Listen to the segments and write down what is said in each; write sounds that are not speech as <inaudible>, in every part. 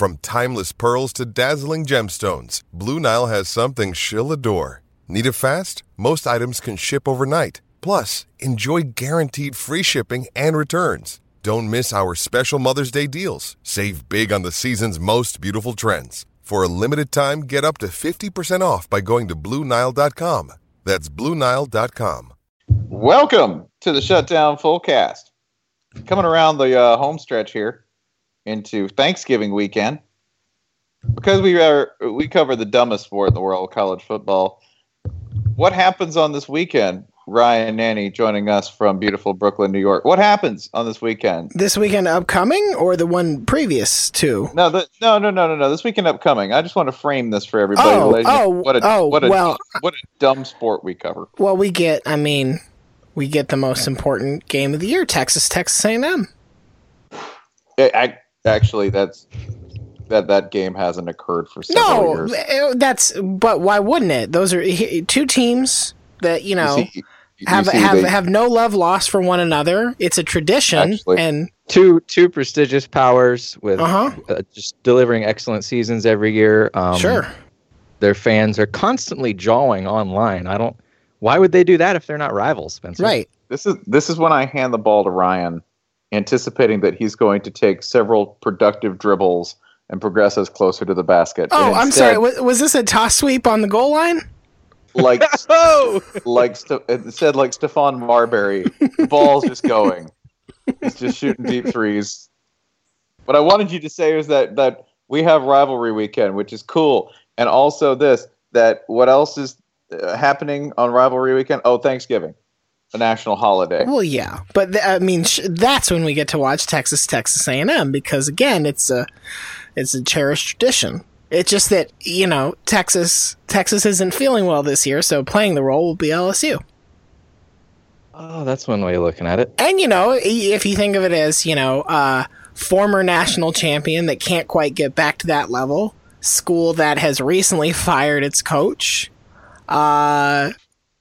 From timeless pearls to dazzling gemstones, Blue Nile has something she'll adore. Need it fast? Most items can ship overnight. Plus, enjoy guaranteed free shipping and returns. Don't miss our special Mother's Day deals. Save big on the season's most beautiful trends. For a limited time, get up to 50% off by going to BlueNile.com. That's BlueNile.com. Welcome to the Shutdown Fullcast. Coming around the uh, home stretch here into Thanksgiving weekend. Because we are we cover the dumbest sport in the world, college football. What happens on this weekend? Ryan Nanni joining us from beautiful Brooklyn, New York. What happens on this weekend? This weekend upcoming or the one previous to? No, the, no, no, no, no, no. This weekend upcoming. I just want to frame this for everybody. Oh, to let you know oh, what a, oh, what a, well- what a dumb sport we cover. Well, we get. I mean, we get the most important game of the year: Texas, Texas A&M. I, I, actually, that's that that game hasn't occurred for several No, years. eh, that's. But why wouldn't it? Those are two teams that you know You see- you have see have they- have no love lost for one another. It's a tradition, Actually- and two two prestigious powers with Uh-huh. uh, just delivering excellent seasons every year. Um, sure. their fans are constantly jawing online. I don't. Why would they do that if they're not rivals, Spencer? Right. This is this is when I hand the ball to Ryan, anticipating that he's going to take several productive dribbles and progress us closer to the basket. Oh, And I'm sorry. Was, was this a toss sweep on the goal line? Like <laughs> Oh, like St- instead like Stephon Marbury, the ball's just going. He's just shooting deep threes. What I wanted you to say is that that we have rivalry weekend, which is cool, and also this that what else is uh, happening on rivalry weekend? Oh, Thanksgiving, a national holiday. Well, yeah, but th- I mean, sh- that's when we get to watch Texas, Texas A&M because again, it's a it's a cherished tradition. It's just that you know Texas Texas isn't feeling well this year, so playing the role will be LSU. oh, that's one way of looking at it. And you know, if you think of it as you know, uh, former national champion that can't quite get back to that level, school that has recently fired its coach. Uh,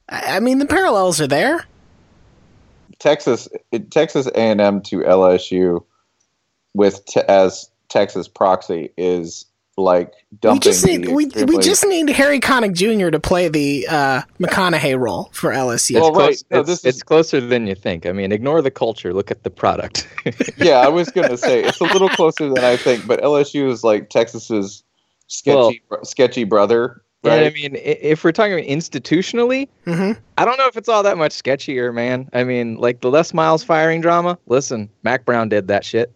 I I mean, the parallels are there. Texas it, Texas A&M to LSU with te- as Texas proxy is like dumping. we just need the we, we just need Harry Connick Jr. to play the uh, McConaughey role for LSU. Well, It's, right. close- No, it's, is- it's closer than you think. I mean, ignore the culture. Look at the product. <laughs> yeah, I was gonna say it's a little closer than I think, but LSU is like Texas's sketchy sketchy brother. Yeah, I mean, if we're talking institutionally, hmm I don't know if it's all that much sketchier, man. I mean, like the Les Miles firing drama. Listen, Mack Brown did that shit.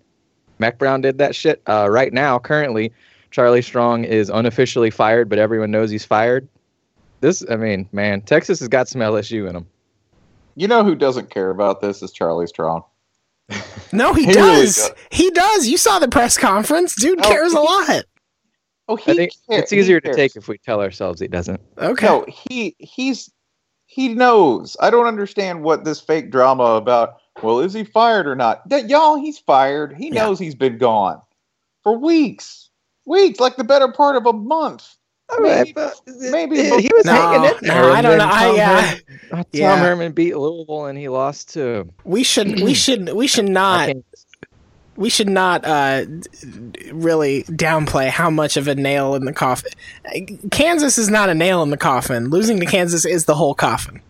Mack Brown did that shit. Uh, right now, currently, Charlie Strong is unofficially fired, but everyone knows he's fired. This, I mean, man, Texas has got some LSU in them. you know who doesn't care about this is Charlie Strong. No, he, He really does. does. He does. You saw the press conference. Dude Oh, cares a lot. Oh, he I think care- it's easier he to take if we tell ourselves he doesn't. Okay. No, he he's he knows. I don't understand what this fake drama about. well, is he fired or not? That y'all, he's fired. He knows he's been gone for weeks, weeks, like the better part of a month. i Maybe, maybe he was No, hanging in no. I don't then know. I, Tom uh, Herman, Tom yeah. Herman beat Louisville and he lost to. We should we <clears throat> should we should not we should not uh, d- d- really downplay how much of a nail in the coffin. Kansas is not a nail in the coffin. Losing to Kansas is the whole coffin.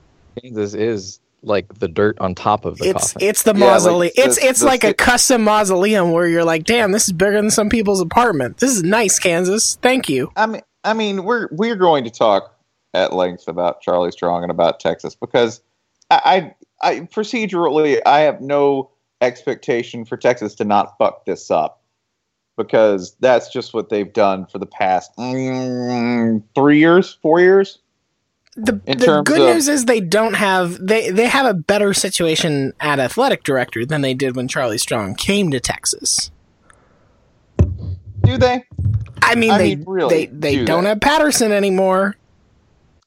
Kansas is like the dirt on top of the It's coffin. it's the Yeah, like mausoleum. the- it's it's the like a custom mausoleum where you're like, damn, this is bigger than some people's apartment. This is nice, Kansas. Thank you. I mean, I mean, we're we're going to talk at length about Charlie Strong and about Texas because I, I, I procedurally I have no expectation for Texas to not fuck this up because that's just what they've done for the past mm, three years, four years. The, the good of- news is they don't have they they have a better situation at athletic director than they did when Charlie Strong came to Texas. Do they? I mean, I they mean, really, they they do don't they? have Patterson anymore,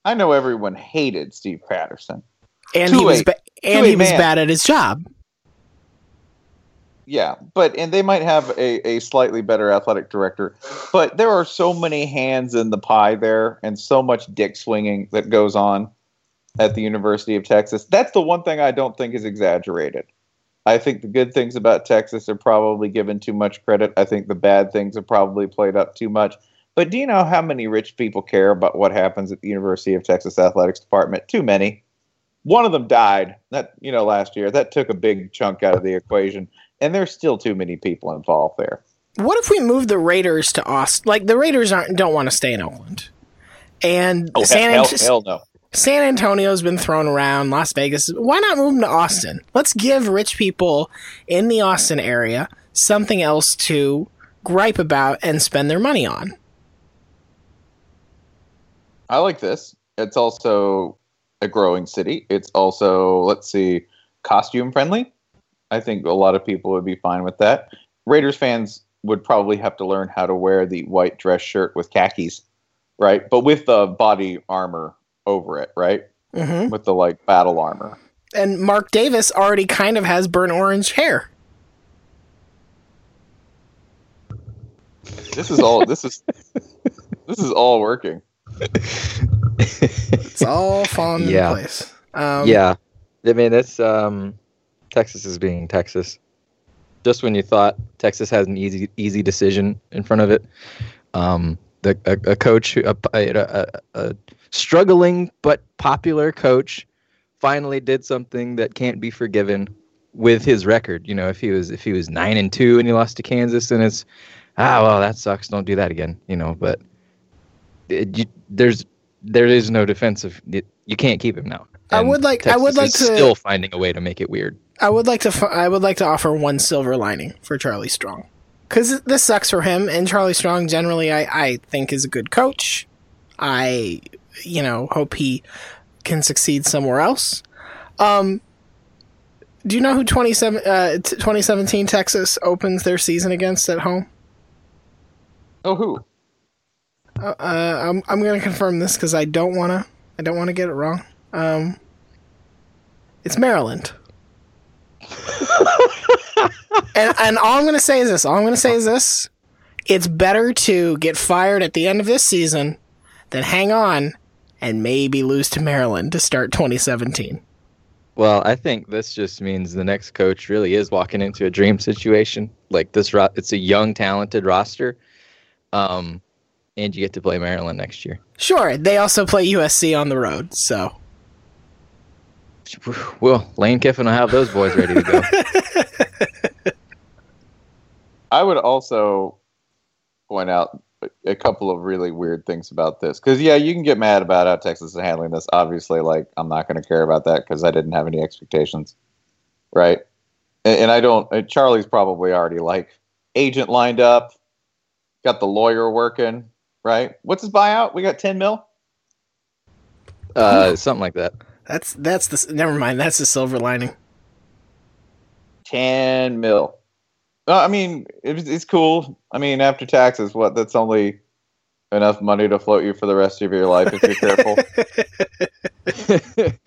I know everyone hated Steve Patterson. and To he was a- ba- and he was bad at his job. Yeah, but and they might have a, a slightly better athletic director, but there are so many hands in the pie there, and so much dick swinging that goes on at the University of Texas. That's the one thing I don't think is exaggerated. I think the good things about Texas are probably given too much credit. I think the bad things are probably played up too much. But do you know how many rich people care about what happens at the University of Texas athletics department? Too many. One of them died that you know last year. That took a big chunk out of the equation and there's still too many people involved there. What if we move the Raiders to Austin? Like the Raiders aren't don't want to stay in Oakland, and Oh, San hell, Ant- hell no. San Antonio's been thrown around. Las Vegas. Why not move them to Austin? Let's give rich people in the Austin area something else to gripe about and spend their money on. I like this. It's also a growing city. It's also, let's see, costume friendly. I think a lot of people would be fine with that. Raiders fans would probably have to learn how to wear the white dress shirt with khakis, right? But with the body armor over it, right? hmm With the like battle armor. And Mark Davis already kind of has burnt orange hair. This is all. this is <laughs> this is all working. It's all falling <laughs> Yeah. into place. Um, yeah, I mean it's um, Texas is being Texas. Just when you thought Texas has an easy easy decision in front of it, um, the a, a coach, a, a, a, a struggling but popular coach, finally did something that can't be forgiven with his record. You know, if he was if he was nine and two and he lost to Kansas, and it's ah well that sucks. Don't do that again. You know, but it, you, there's there is no defensive. You can't keep him now. I would like- I would like to- still finding a way to make it weird. I would like to. f- I would like to offer one silver lining for Charlie Strong, because this sucks for him. And Charlie Strong, generally, I I think is a good coach. I, you know, hope he can succeed somewhere else. Um, do you know who 27, uh, t- 2017 Texas opens their season against at home? Oh, who? Uh, uh, I'm I'm gonna confirm this because I don't wanna I don't wanna get it wrong. Um, it's Maryland. and and all I'm gonna say is this. All I'm gonna say is this. It's better to get fired at the end of this season than hang on and maybe lose to Maryland to start 2017. Well, I think this just means the next coach really is walking into a dream situation. Like this, ro- it's a young, talented roster, um, and you get to play Maryland next year. Sure, they also play USC on the road, so <laughs> Well, Lane Kiffin will have those boys ready to go. I would also point out a couple of really weird things about this because yeah, you can get mad about how Texas is handling this. Obviously, like I'm not going to care about that because I didn't have any expectations, right? And, and I don't. uh, Charlie's probably already like agent lined up, got the lawyer working, right? What's his buyout? We got ten mil. uh, something like that. That's that's the never mind. That's the silver lining. 10 mil. No, I mean, it's, it's cool. I mean, after taxes, what? That's only enough money to float you for the rest of your life if you're careful. <laughs> <laughs>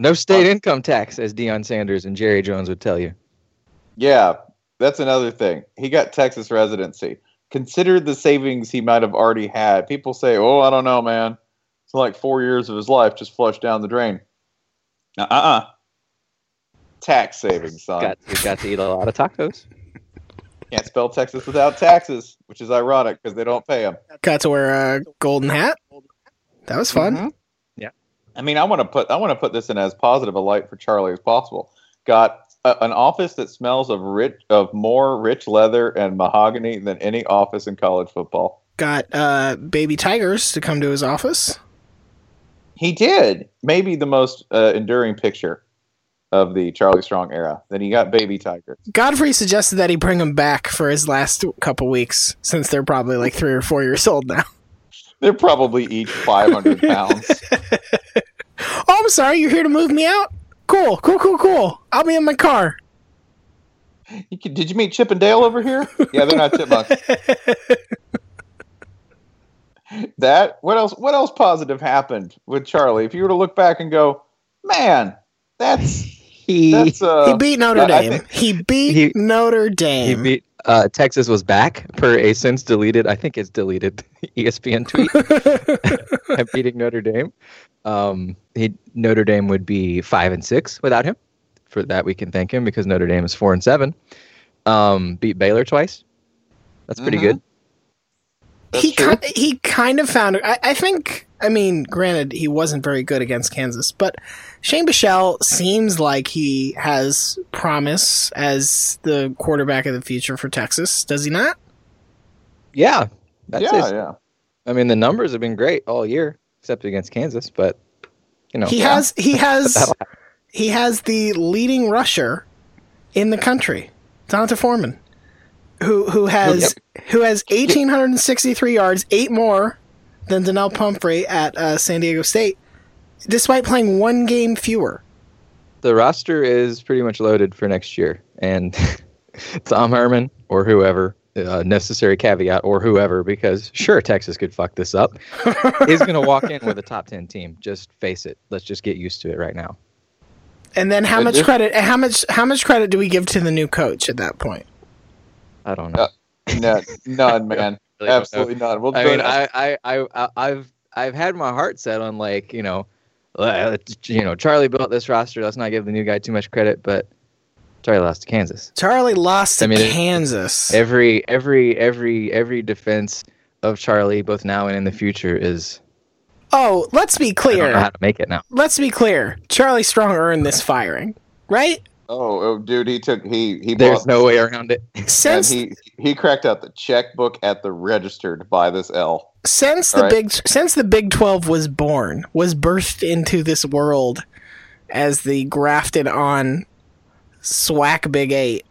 No state income tax, as Deion Sanders and Jerry Jones would tell you. Yeah, that's another thing. He got Texas residency. Consider the savings he might have already had. People say, "Oh, I don't know, man. It's like four years of his life just flushed down the drain." Uh uh Tax savings, son. Got you got to eat a lot of tacos. Can't spell Texas without taxes, which is ironic because they don't pay them. Got to wear a golden hat. That was fun. Mhm. I mean, I want to put I want to put this in as positive a light for Charlie as possible. Got a, an office that smells of rich of more rich leather and mahogany than any office in college football. Got uh, baby tigers to come to his office. He did maybe the most uh, enduring picture of the Charlie Strong era. Then he got baby Tiger. Godfrey suggested that he bring him back for his last couple weeks, since they're probably like three or four years old now. They're probably each five hundred <laughs> pounds. Oh, I'm sorry, you're here to move me out? Cool, cool, cool, cool. I'll be in my car. You could, did you meet Chip and Dale over here? Yeah, they're not chipmunks. <laughs> that what else? What else positive happened with Charlie? If you were to look back and go, man, that's He that's uh, he beat Notre I- I Dame. think- he beat He- Notre Dame. he beat uh, Texas was back per a since deleted. I think it's deleted <laughs> ESPN tweet. at <laughs> <laughs> beating Notre Dame. Um, he Notre Dame would be five and six without him. For that, we can thank him because Notre Dame is four and seven. Um, beat Baylor twice. That's pretty Mhm. good. He true. ki- he kind of found. I, I think. I mean, granted, he wasn't very good against Kansas, but Shane Buechele seems like he has promise as the quarterback of the future for Texas. Does he not? Yeah, that's yeah, it. yeah. I mean, the numbers have been great all year, except against Kansas. But you know, he yeah. has. He <laughs> has. He has the leading rusher in the country, D'Onta Foreman, who who has who has eighteen hundred and sixty three yards, eight more than Donnel Pumphrey at uh, San Diego State, despite playing one game fewer. the roster is pretty much loaded for next year, and <laughs> Tom Herman or whoever, uh, necessary caveat or whoever, because sure Texas could fuck this up, <laughs> is going to walk in with a top ten team. Just face it. Let's just get used to it right now. And then how But much credit? How much? How much credit do we give to the new coach at that point? I don't know. Uh, None, <laughs> none, man. Really don't know. Absolutely none. We'll I do mean, it. I, I, I, I- I've, I've had my heart set on like, you know, uh, you know, Charlie built this roster. Let's not give the new guy too much credit, but Charlie lost to Kansas. Charlie lost to I mean, it- Kansas. Every, every, every, every defense of Charlie, both now and in the future, is oh, let's be I don't know how clear. to make it now. Let's be clear. Charlie Strong earned this firing, right? Oh, oh, dude, he took he he. There's bought- no way around it. <laughs> And Since he he cracked out the checkbook at the register to buy this L. since the All right. big since the Big 12 was born, was birthed into this world as the grafted on SWAC Big 8.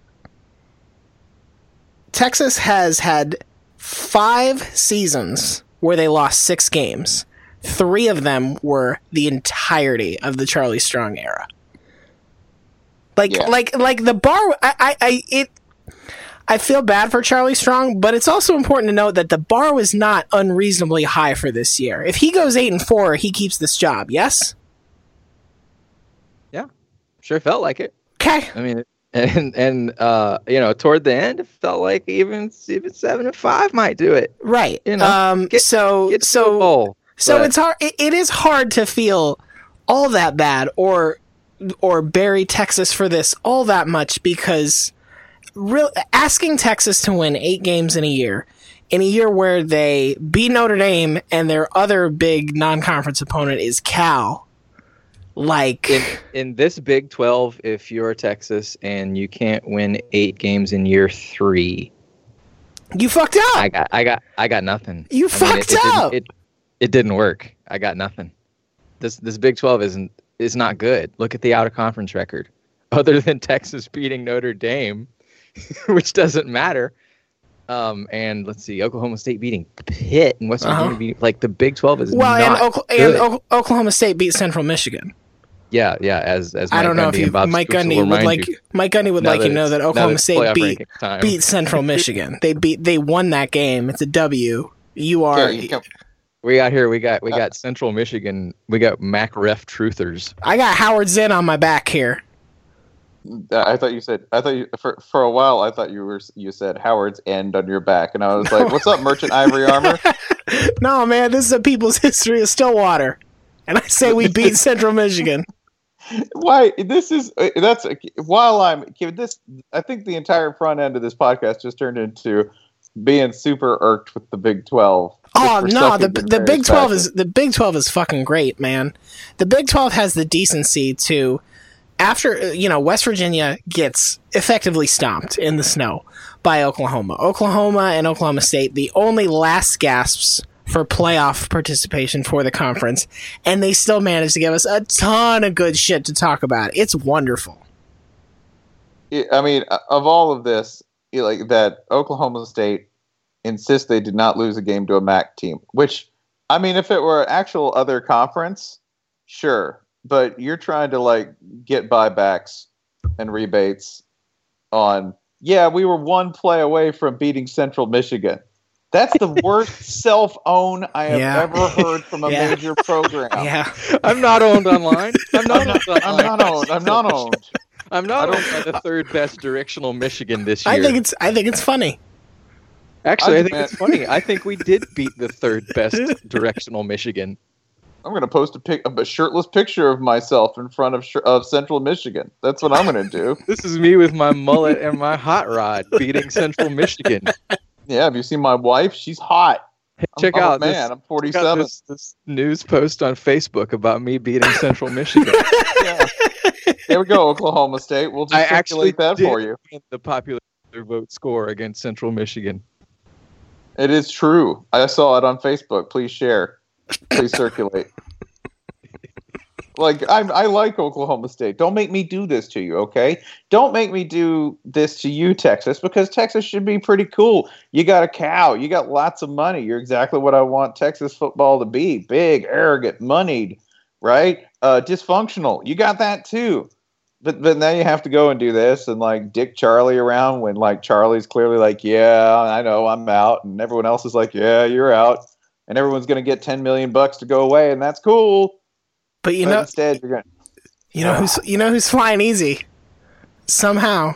Texas has had 5 seasons where they lost 6 games. 3 of them were the entirety of the Charlie Strong era. Like Yeah. like like the bar I I, I it I feel bad for Charlie Strong, but it's also important to note that the bar was not unreasonably high for this year. If he goes eight and four, he keeps this job. Yes. Yeah, sure felt like it. Okay. I mean, and and uh, you know, toward the end, it felt like even even seven and five might do it. Right. You know, um. get- so Get so bowl. so but- it's hard. It, it is hard to feel all that bad or or bury Texas for this all that much because real asking Texas to win eight games in a year. In a year where they beat Notre Dame and their other big non-conference opponent is Cal, like in in this Big Twelve, if you're Texas and you can't win eight games in year three, you fucked up. I got I got I got nothing. You I fucked it, it up. Didn't, it it didn't work. I got nothing. This this Big Twelve isn't is not good. Look at the out of conference record. <laughs> Other than Texas beating Notre Dame, <laughs> which doesn't matter. Um, and let's see, Oklahoma State beating Pitt and West Virginia Uh-huh. beating like the Big Twelve is well, and, not Okla- good. and O- Oklahoma State beat Central Michigan. yeah, yeah. As as I don't know Gundy if you Mike Stoops Gundy would like you. Mike Gundy would Now like you know that Oklahoma State beat beat Central <laughs> Michigan. They beat they won that game. It's a W. You are Okay, you can, We got here. We got we got Central Michigan. We got Mac Ref truthers. I got Howard Zinn on my back here. I thought you said. I thought you for for a while. I thought you were you said Howard's end on your back, and I was like, "What's up, Merchant Ivory Armor?" <laughs> No, man, this is a people's <laughs> history of Stillwater. And I say we beat <laughs> Central Michigan. Why this is uh, that's while I'm this. I think the entire front end of this podcast just turned into being super irked with the Big Twelve. Oh no, the the Big Twelve fashions. is the Big Twelve is fucking great, man. The Big Twelve has the decency to after uh, you know West Virginia gets effectively stomped in the snow by Oklahoma. Oklahoma and Oklahoma State the only last gasps for playoff participation for the conference, and they still managed to give us a ton of good shit to talk about. It's wonderful. I mean, uh, of all of this, like that Oklahoma State insists they did not lose a game to a MAC team. Which, I mean, if it were an actual other conference, sure. But you're trying to like get buybacks and rebates on. Yeah, we were one play away from beating Central Michigan. That's the <laughs> worst self own I have Yeah. ever heard from a <laughs> Yeah. major program. <laughs> Yeah, I'm not owned online. I'm not, owned I'm not owned. I'm not owned. I'm not owned by the third best directional Michigan this year. I think it's I think it's funny. Actually, I I'm think it's funny. I think we did <laughs> beat the third best <laughs> directional Michigan. I'm going to post a, pic- a shirtless picture of myself in front of sh- of Central Michigan. That's what I'm going to do. <laughs> This is me with my mullet and my hot rod beating Central Michigan. Yeah, have you seen my wife? She's hot. I'm- Check I'm out man. this, I'm check out 47. this, this news post on Facebook about me beating Central Michigan. Yeah. There we go, Oklahoma State. We'll just I actually circulate that did for you. the popular vote score against Central Michigan. It is true. I saw it on Facebook. Please share. Please circulate. like I, I like Oklahoma State. Don't make me do this to you, okay? Don't make me do this to you, Texas, because Texas should be pretty cool. You got a cow. You got lots of money. You're exactly what I want Texas football to be: big, arrogant, moneyed, right? Uh, dysfunctional. You got that too. But but now you have to go and do this and like dick Charlie around when like Charlie's clearly like, yeah, I know I'm out, and everyone else is like, yeah, you're out, and everyone's gonna get ten million bucks to go away, and that's cool. But you but know, instead you're gonna You know who's you know who's flying easy? Somehow.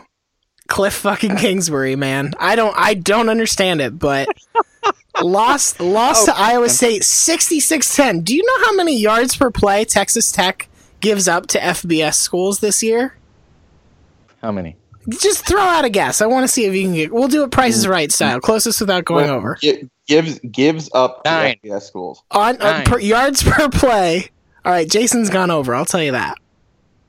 Cliff fucking Kingsbury, man. I don't I don't understand it, but lost lost oh, to Iowa State 66-10. Do you know how many yards per play Texas Tech gives up to FBS schools this year? How many? Just throw out a guess. I want to see if you can get We'll do it Price is Right style. Closest without going Well, over. gi- gives gives up to Nine. FBS schools. On uh, per, yards per play. All right, Jason's gone over. I'll tell you that.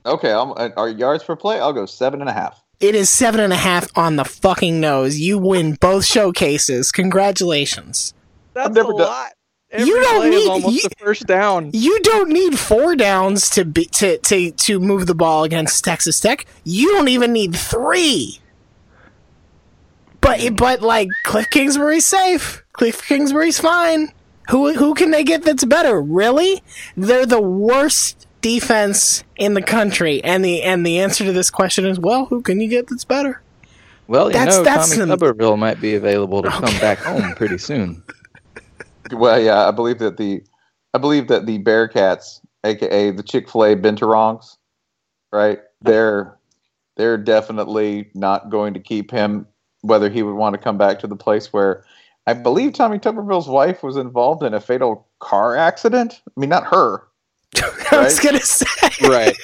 Okay, I'm, uh, our yards per play, I'll go seven and a half. It is seven and a half on the fucking nose. You win both showcases. Congratulations. That's never a done- lot. You don't need- you- the first down. You don't need four downs to be to, to to move the ball against Texas Tech. You don't even need three. But but like Cliff Kingsbury's safe. Cliff Kingsbury's fine. Who who can they get that's better? Really? They're the worst defense in the country, and the and the answer to this question is well, who can you get that's better? Well, you That's- know, that's Tommy Tuberville might be available to come back home pretty soon. <laughs> Well, yeah, I believe that the I believe that the Bearcats, aka the Chick Fil A Binturongs, right? They're they're definitely not going to keep him. Whether he would want to come back to the place where I believe Tommy Tuberville's wife was involved in a fatal car accident. I mean, not her. <laughs> I was gonna say right.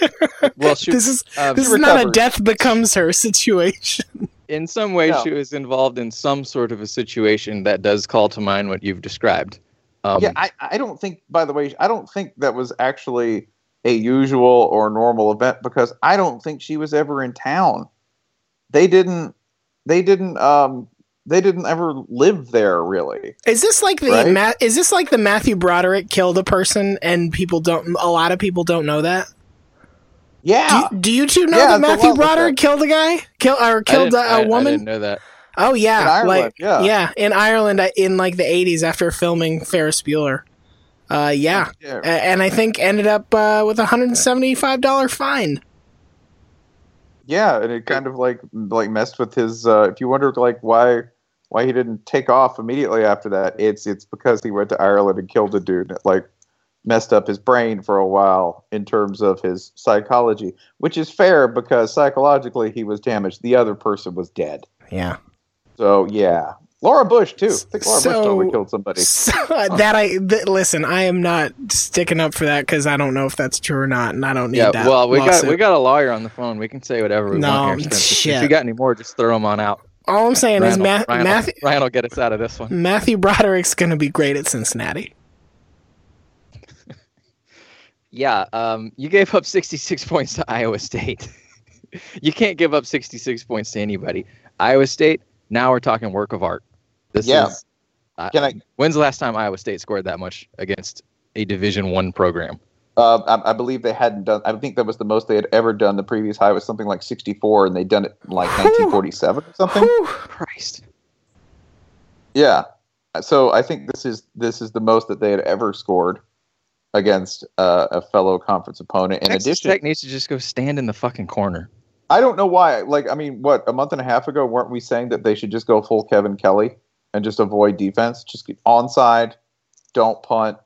Well, she, <laughs> this is um, this is not a death becomes her situation. In some way, No. she was involved in some sort of a situation that does call to mind what you've described. Um, yeah, I, I don't think. By the way, I don't think that was actually a usual or normal event because I don't think she was ever in town. They didn't. They didn't. Um. They didn't ever live there really. Is this like the Right? Ma- is this like the Matthew Broderick killed a person and people don't a lot of people don't know that? Do Yeah. you, do you two know Yeah, that Matthew lot Broderick killed a guy? Kill or I killed didn't- a, I- a I woman? didn't know that. oh yeah, In Ireland, like yeah. in Ireland uh, in like the 80s after filming Ferris Bueller. Uh yeah. Yeah. And I think ended up uh, with a $175 fine. Yeah, and it kind of like like messed with his. Uh, if you wonder like why why he didn't take off immediately after that. It's it's because he went to Ireland and killed a dude. It, like messed up his brain for a while in terms of his psychology, which is fair because psychologically he was damaged. The other person was dead. Yeah. So yeah, Laura Bush too. I think Laura So- Bush totally killed somebody. So, uh, that I th- listen, I am not sticking up for that because I don't know if that's true or not, and I don't need Yeah, that. well, we got we got a lawyer on the phone. We can say whatever we No, want here. Spencer. shit. If you got any more, just throw them on out. All I'm saying is Ryan, will- Math- Ryan, will- Matthew Ryan will get us out of this one. Matthew Broderick's going to be great at Cincinnati. Yeah, um, you gave up 66 points to Iowa State. <laughs> you can't give up 66 points to anybody. Iowa State. Now we're talking work of art. This Yeah. is. Uh, Can I? when's the last time Iowa State scored that much against a Division One program? Uh, I, I believe they hadn't done. I think that was the most they had ever done. The previous high was something like 64, and they'd done it in like 1947 or something. Christ. Yeah. So I think this is this is the most that they had ever scored against uh, a fellow conference opponent. In Texas addition, Tech needs to just go stand in the fucking corner. I don't know why. Like, I mean, what a month and a half ago, weren't we saying that they should just go full Kevin Kelley and just avoid defense, just get onside, don't punt,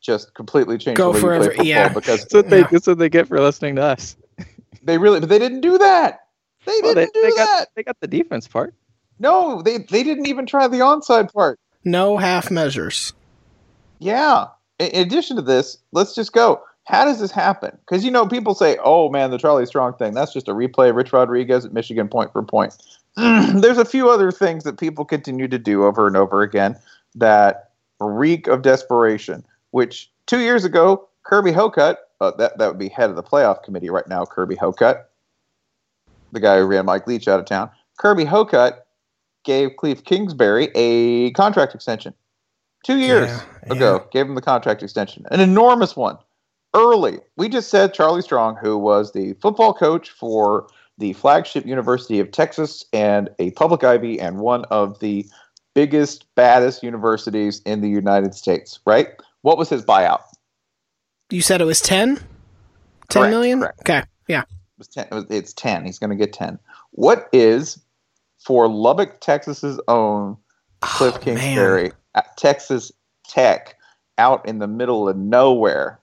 just completely change Go the way you play football yeah. because That's what they. Yeah. That's what they get for listening to us. <laughs> they really, but they didn't do that. They Well, didn't they, do they that. got they got the defense part. No, they they didn't even try the onside part. No half measures. Yeah. In addition to this, let's just go. How does this happen? Because you know, people say, "Oh man, the Charlie Strong thing. That's just a replay of Rich Rodriguez at Michigan point for point." <clears throat> There's a few other things that people continue to do over and over again that reek of desperation. Which two years ago, Kirby Hocutt, uh, that that would be head of the playoff committee right now. Kirby Hocutt, the guy who ran Mike Leach out of town. Kirby Hocutt gave Cliff Kingsbury a contract extension. Two years Yeah, ago, gave him the contract extension, an enormous one. Early, we just said Charlie Strong, who was the football coach for the flagship University of Texas and a public Ivy and one of the biggest, baddest universities in the United States, right? What was his buyout? You said it was 10? 10 Correct, million? correct. Okay. Yeah. It was 10, it was- it's 10. He's going to get 10. What is for Lubbock, Texas's own Cliff Oh, man. Kingsbury at Texas Tech out in the middle of nowhere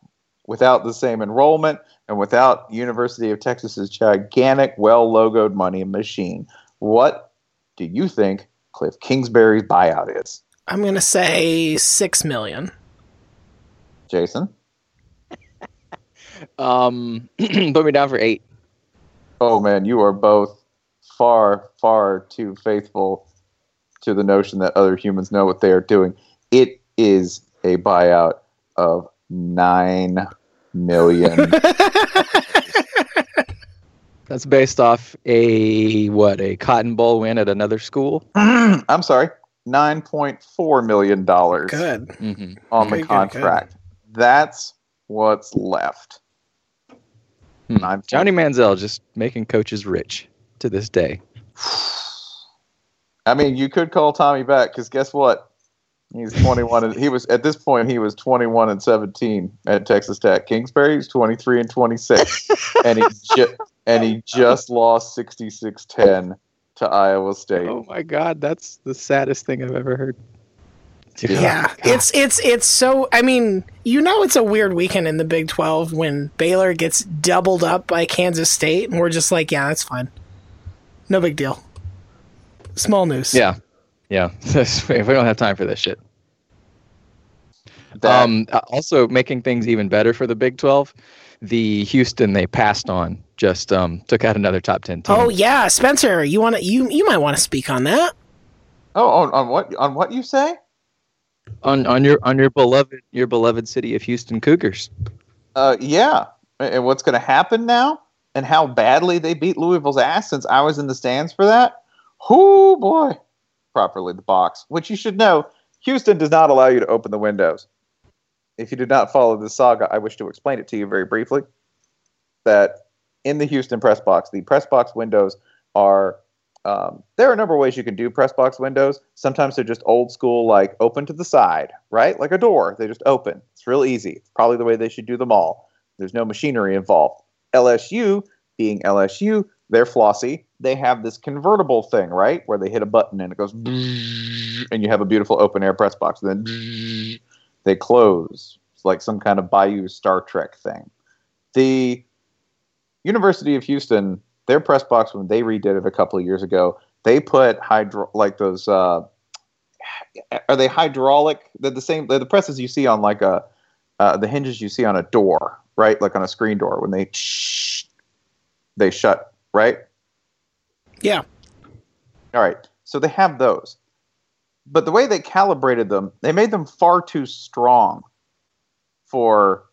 without the same enrollment and without University of Texas's gigantic, well logoed money machine? What do you think Cliff Kingsbury's buyout is? I'm going to say 6 million. Jason? <laughs> Um, <clears throat> put me down for eight. Oh man, you are both far, far too faithful to the notion that other humans know what they are doing. It is a buyout of nine million. <laughs> That's based off a what a Cotton Bowl win at another school. <clears throat> I'm sorry, nine point four million dollars Good. Mm-hmm. on Very the good, contract. That's what's left. Hmm. Johnny Manziel just making coaches rich to this day. <sighs> <sighs> <sighs> I mean, you could call Tommy back because guess what? He's <laughs> 21 and he was at this point he was 21 and 17 at Texas Tech. Kingsbury's 23 and 26, and he ju- and he just lost 66-10 to Iowa State. Oh my God, that's the saddest thing I've ever heard. Yeah, it's it's it's so. I mean, you know, it's a weird weekend in the Big Twelve when Baylor gets doubled up by Kansas State, and we're just like, yeah, that's fine, no big deal. Small news. Yeah, yeah. <laughs> we don't have time for this shit. That- Um, uh, also making things even better for the Big Twelve, the Houston they passed on just um took out another top ten team. Oh yeah, Spencer, you want to you you might want to speak on that. oh, on, on what on what you say? on on your on your beloved your beloved city of Houston Cougars. Uh, yeah. And what's going to happen now? And how badly they beat Louisville's ass since I was in the stands for that? Whoo boy! Properly the box, which you should know. Houston does not allow you to open the windows. If you did not follow this saga, I wish to explain it to you very briefly. That in the Houston press box, the press box windows are um, there are a number of ways you can do press box windows. Sometimes they're just old school, like open to the side, right? Like a door. They just open. It's real easy. It's probably the way they should do them all. There's no machinery involved. LSU, being LSU, they're flossy. They have this convertible thing, right, where they hit a button and it goes, and you have a beautiful open air press box. Then they close. It's like some kind of Bayou Star Trek thing. The University of Houston, their press box when they redid it a couple of years ago, they put hydro like those. Uh, are they hydraulic? They're the same. They're the presses you see on like a uh, the hinges you see on a door, right? Like on a screen door when they they shut, right? Yeah. All right. So they have those. But the way they calibrated them, they made them far too strong for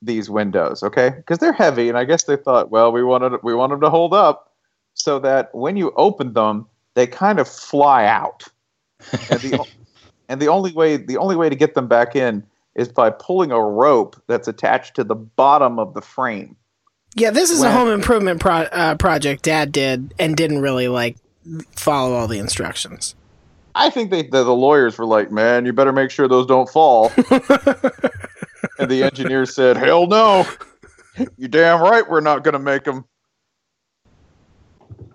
these windows, okay? Because they're heavy, and I guess they thought, well, we wanted we want them to hold up, so that when you open them, they kind of fly out. And the, <laughs> and the only way the only way to get them back in is by pulling a rope that's attached to the bottom of the frame. Yeah, this is When- a home improvement pro- uh, project Dad did and didn't really like follow all the instructions. I think they the, the lawyers were like, "Man, you better make sure those don't fall." <laughs> and the engineer said, "Hell no! You damn right we're not going to make them."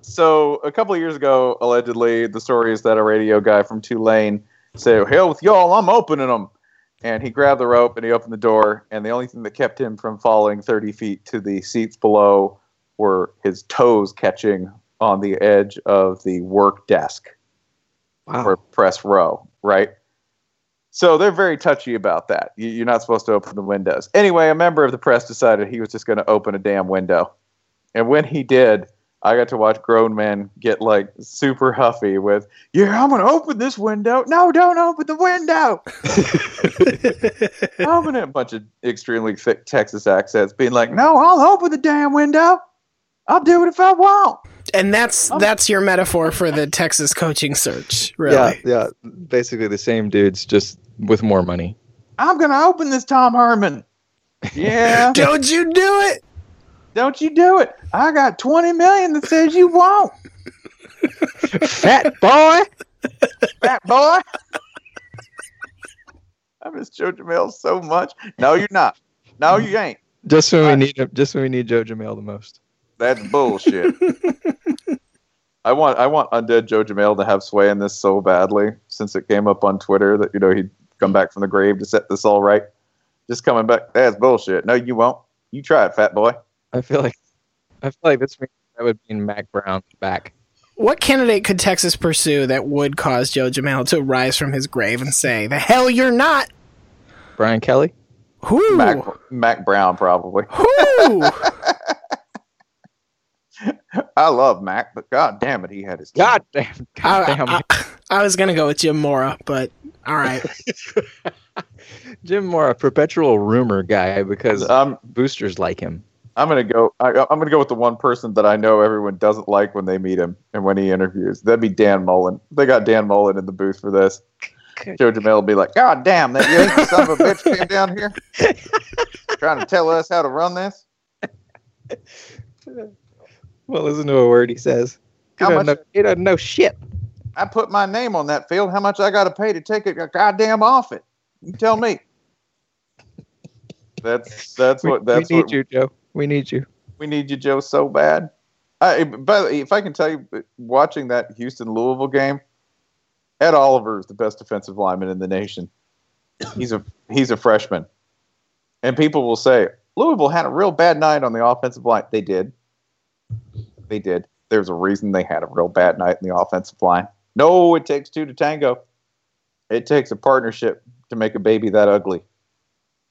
So a couple of years ago, allegedly, the story is that a radio guy from Tulane said, "Hell with y'all, I'm opening them." And he grabbed the rope and he opened the door, and the only thing that kept him from falling 30 feet to the seats below were his toes catching on the edge of the work desk or press row, right? So they're very touchy about that. You're not supposed to open the windows. Anyway, a member of the press decided he was just going to open a damn window. And when he did, I got to watch grown men get like super huffy with, Yeah, I'm going to open this window. No, don't open the window. <laughs> open it. A bunch of extremely thick Texas accents being like, No, I'll open the damn window. I'll do it if I want. And that's that's your metaphor for the Texas coaching search, really. Yeah, yeah. Basically the same dudes, just with more money. I'm going to open this Tom Herman. Yeah. <laughs> Don't you do it? Don't you do it. I got 20 million that says you won't. Fat boy. Fat boy. I miss Joe Jamail so much. No, you're not. No, you ain't. Just when we need him, just when we need Joe Jamail the most. That's bullshit. <laughs> I want I want undead Joe Jamail to have sway in this so badly since it came up on Twitter that you know he'd come back from the grave to set this all right. Just coming back. That's bullshit. No, you won't. You try it, fat boy. I feel like I feel like this means that would mean Mack Brown back. What candidate could Texas pursue that would cause Joe Jamail to rise from his grave and say, "The hell you're not"? Brian Kelly. Who? Mac Mack Brown probably. Who? <laughs> I love Mac, but god damn it, he had his God damn. God I, damn. I- I was gonna go with Jim Mora, but all right. <laughs> Jim Mora, a perpetual rumor guy because Um, boosters like him. I'm gonna go. I, I'm gonna go with the one person that I know everyone doesn't like when they meet him and when he interviews. That'd be Dan Mullen. They got Dan Mullen in the booth for this. Joe Jamail will be like, "God damn, that Yankee son of a bitch came down here <laughs> trying to tell us how to run this." Well, listen to a word he says. He How doesn't, much- know, he doesn't know shit. I put my name on that field. How much I got to pay to take it? Goddamn off it. You tell me. That's that's We, what that's we need what you, Joe. We need you. we need you, Joe, so bad. I, way, if I can tell you, watching that Houston Louisville game, Ed Oliver is the best defensive lineman in the nation. He's a he's a freshman, and people will say Louisville had a real bad night on the offensive line. They did. They did. There's a reason they had a real bad night in the offensive line. No, it takes two to tango. It takes a partnership to make a baby that ugly.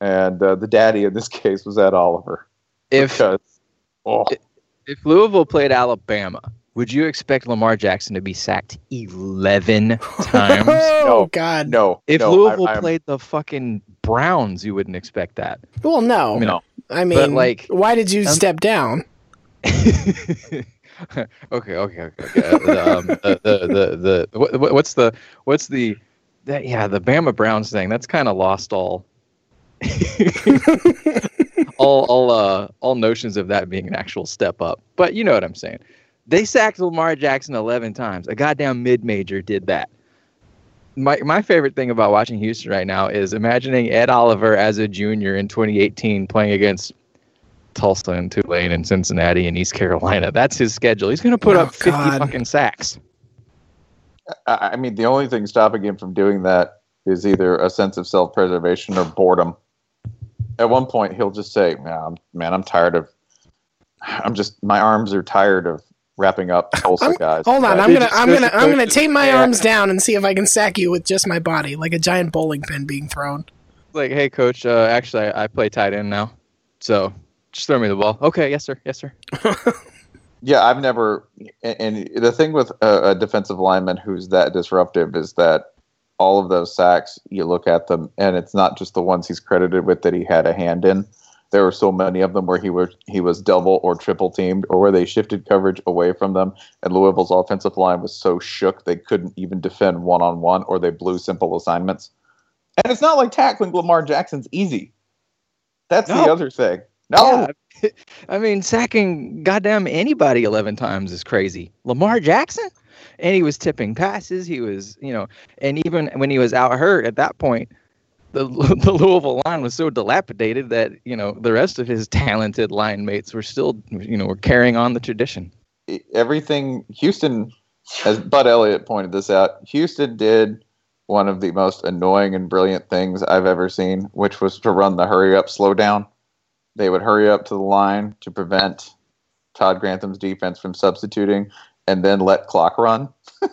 And uh, the daddy in this <laughs> case was Ed Oliver. If Because, oh, if Louisville played Alabama, would you expect Lamar Jackson to be sacked eleven <laughs> times? oh No, God. no. If no, Louisville I, played the fucking Browns, you wouldn't expect that. Well, no. no. I mean, like- why did you Um, step down? <laughs> okay, okay, okay. okay. Uh, the, um, the, the, the, the what, what- what's the what's the that yeah the Bama Browns thing that's kind of lost all <laughs> all all uh all notions of that being an actual step up. But you know what I'm saying. They sacked Lamar Jackson 11 times. A goddamn mid major did that. My my favorite thing about watching Houston right now is imagining Ed Oliver as a junior in 2018 playing against Tulsa and Tulane and Cincinnati and East Carolina. That's his schedule. He's going to put Oh, up 50 God. fucking sacks. I I mean, the only thing stopping him from doing that is either a sense of self-preservation or boredom. At one point, he'll just say, "Man, I'm, man, I'm tired of. I'm just my arms are tired of wrapping up <laughs> Tulsa I'm- guys." hold on, But I'm gonna just I'm gonna I'm gonna coaches, take my yeah. arms down and see if I can sack you with just my body, like a giant bowling pin being thrown. Like, hey, coach, uh, actually, I, I play tight end now. So just throw me the ball. Okay, yes, sir. Yes, sir. <laughs> Yeah, I've never. And and the thing with a, a defensive lineman who's that disruptive is that all of those sacks, you look at them, and it's not just the ones he's credited with that he had a hand in. There were so many of them where he was he was double or triple teamed, or where they shifted coverage away from them, and Louisville's offensive line was so shook they couldn't even defend one on one, or they blew simple assignments. And it's not like tackling Lamar Jackson's easy. That's the other thing. No, Yeah. <laughs> I mean, sacking goddamn anybody 11 times is crazy. Lamar Jackson? And he was tipping passes. He was, you know, and even when he was out hurt at that point, the, <laughs> the Louisville line was so dilapidated that, you know, the rest of his <laughs> talented line mates were still, you know, were carrying on the tradition. everything Houston, as Bud Elliott pointed this out, Houston did one of the most annoying and brilliant things I've ever seen, which was to run the hurry up, slow down. They would hurry up to the line to prevent Todd Grantham's defense from substituting, and then let clock run. <laughs>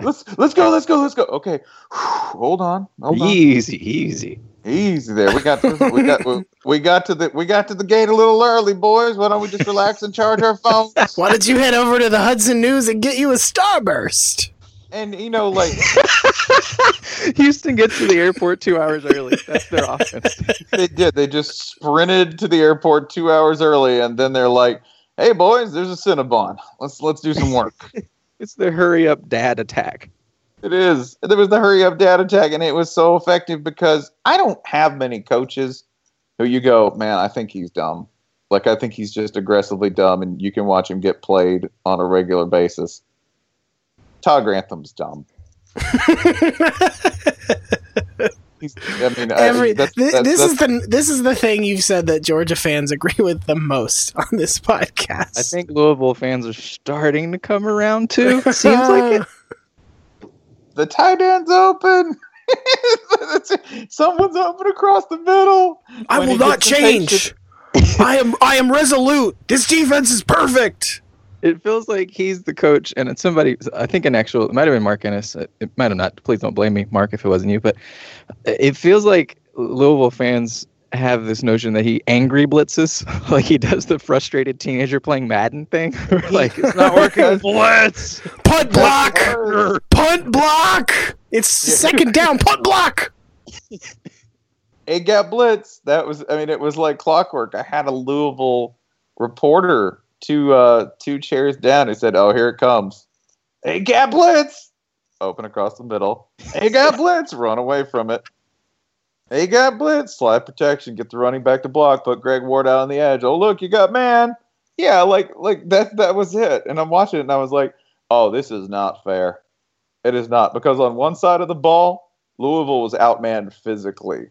let's let's go, let's go, let's go. Okay, <sighs> hold on, hold on. Easy, easy. Easy there. We got to, we got we, we got to the we got to the gate a little early, boys. Why don't we just relax and charge our phones? <laughs> Why don't you head over to the Hudson News and get you a Starburst? And you know, like <laughs> Houston gets to the airport two hours early. That's their offense. they did, they just sprinted to the airport two hours early, and then they're like, "Hey, boys, there's a Cinnabon. Let's let's do some work." <laughs> It's the hurry up dad attack. it is. There was the hurry up dad attack, and it was so effective because I don't have many coaches who you go, man, I think he's dumb. Like I think he's just aggressively dumb, and you can watch him get played on a regular basis. Todd Grantham's dumb. <laughs> <laughs> I mean, I- Every that's- that's- this is the this is the thing you've said that Georgia fans agree with the most <laughs> on this podcast. I think Louisville fans are starting to come around too. <laughs> Seems like it. the tight end's open. Someone's open across the middle. I When will not change. I am I am resolute. This defense is perfect. It feels like he's the coach, and it's somebody. I think an actual. It might have been Mark Ennis. It it might have not. Please don't blame me, Mark, if it wasn't you. But it feels like Louisville fans have this notion that he angry blitzes, <laughs> like he does the frustrated teenager playing Madden thing. <laughs> like it's <laughs> not working. Blitz. Punt block. Worse. Punt block. It's second down. Punt block. it got blitz. That was, I mean, it was like clockwork. I had a Louisville reporter two uh, two chairs down. He said, "Oh, here it comes." It got blitz. Open across the middle. It got blitz. Run away from it. It got blitz. Slide protection. Get the running back to block. Put Greg Ward out on the edge. Oh, look, you got man. Yeah, like like that. That was it. And I'm watching it, and I was like, "Oh, this is not fair. It is not because on one side of the ball, Louisville was outmanned physically."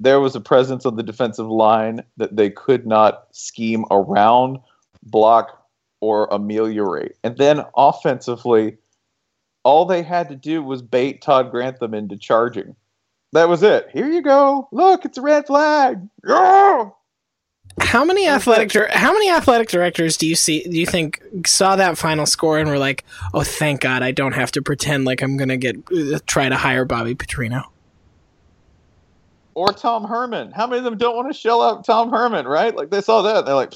there was a presence on the defensive line that they could not scheme around, block, or ameliorate. And then offensively, all they had to do was bait Todd Grantham into charging. That was it. Here you go. Look, it's a red flag. Yeah! How many athletic dir- how many athletic directors do you see do you think saw that final score and were like, "Oh, thank God, I don't have to pretend like I'm going to get uh, try to hire Bobby Petrino." Or Tom Herman. How many of them don't want to shell out Tom Herman, right? Like they saw that. They're like,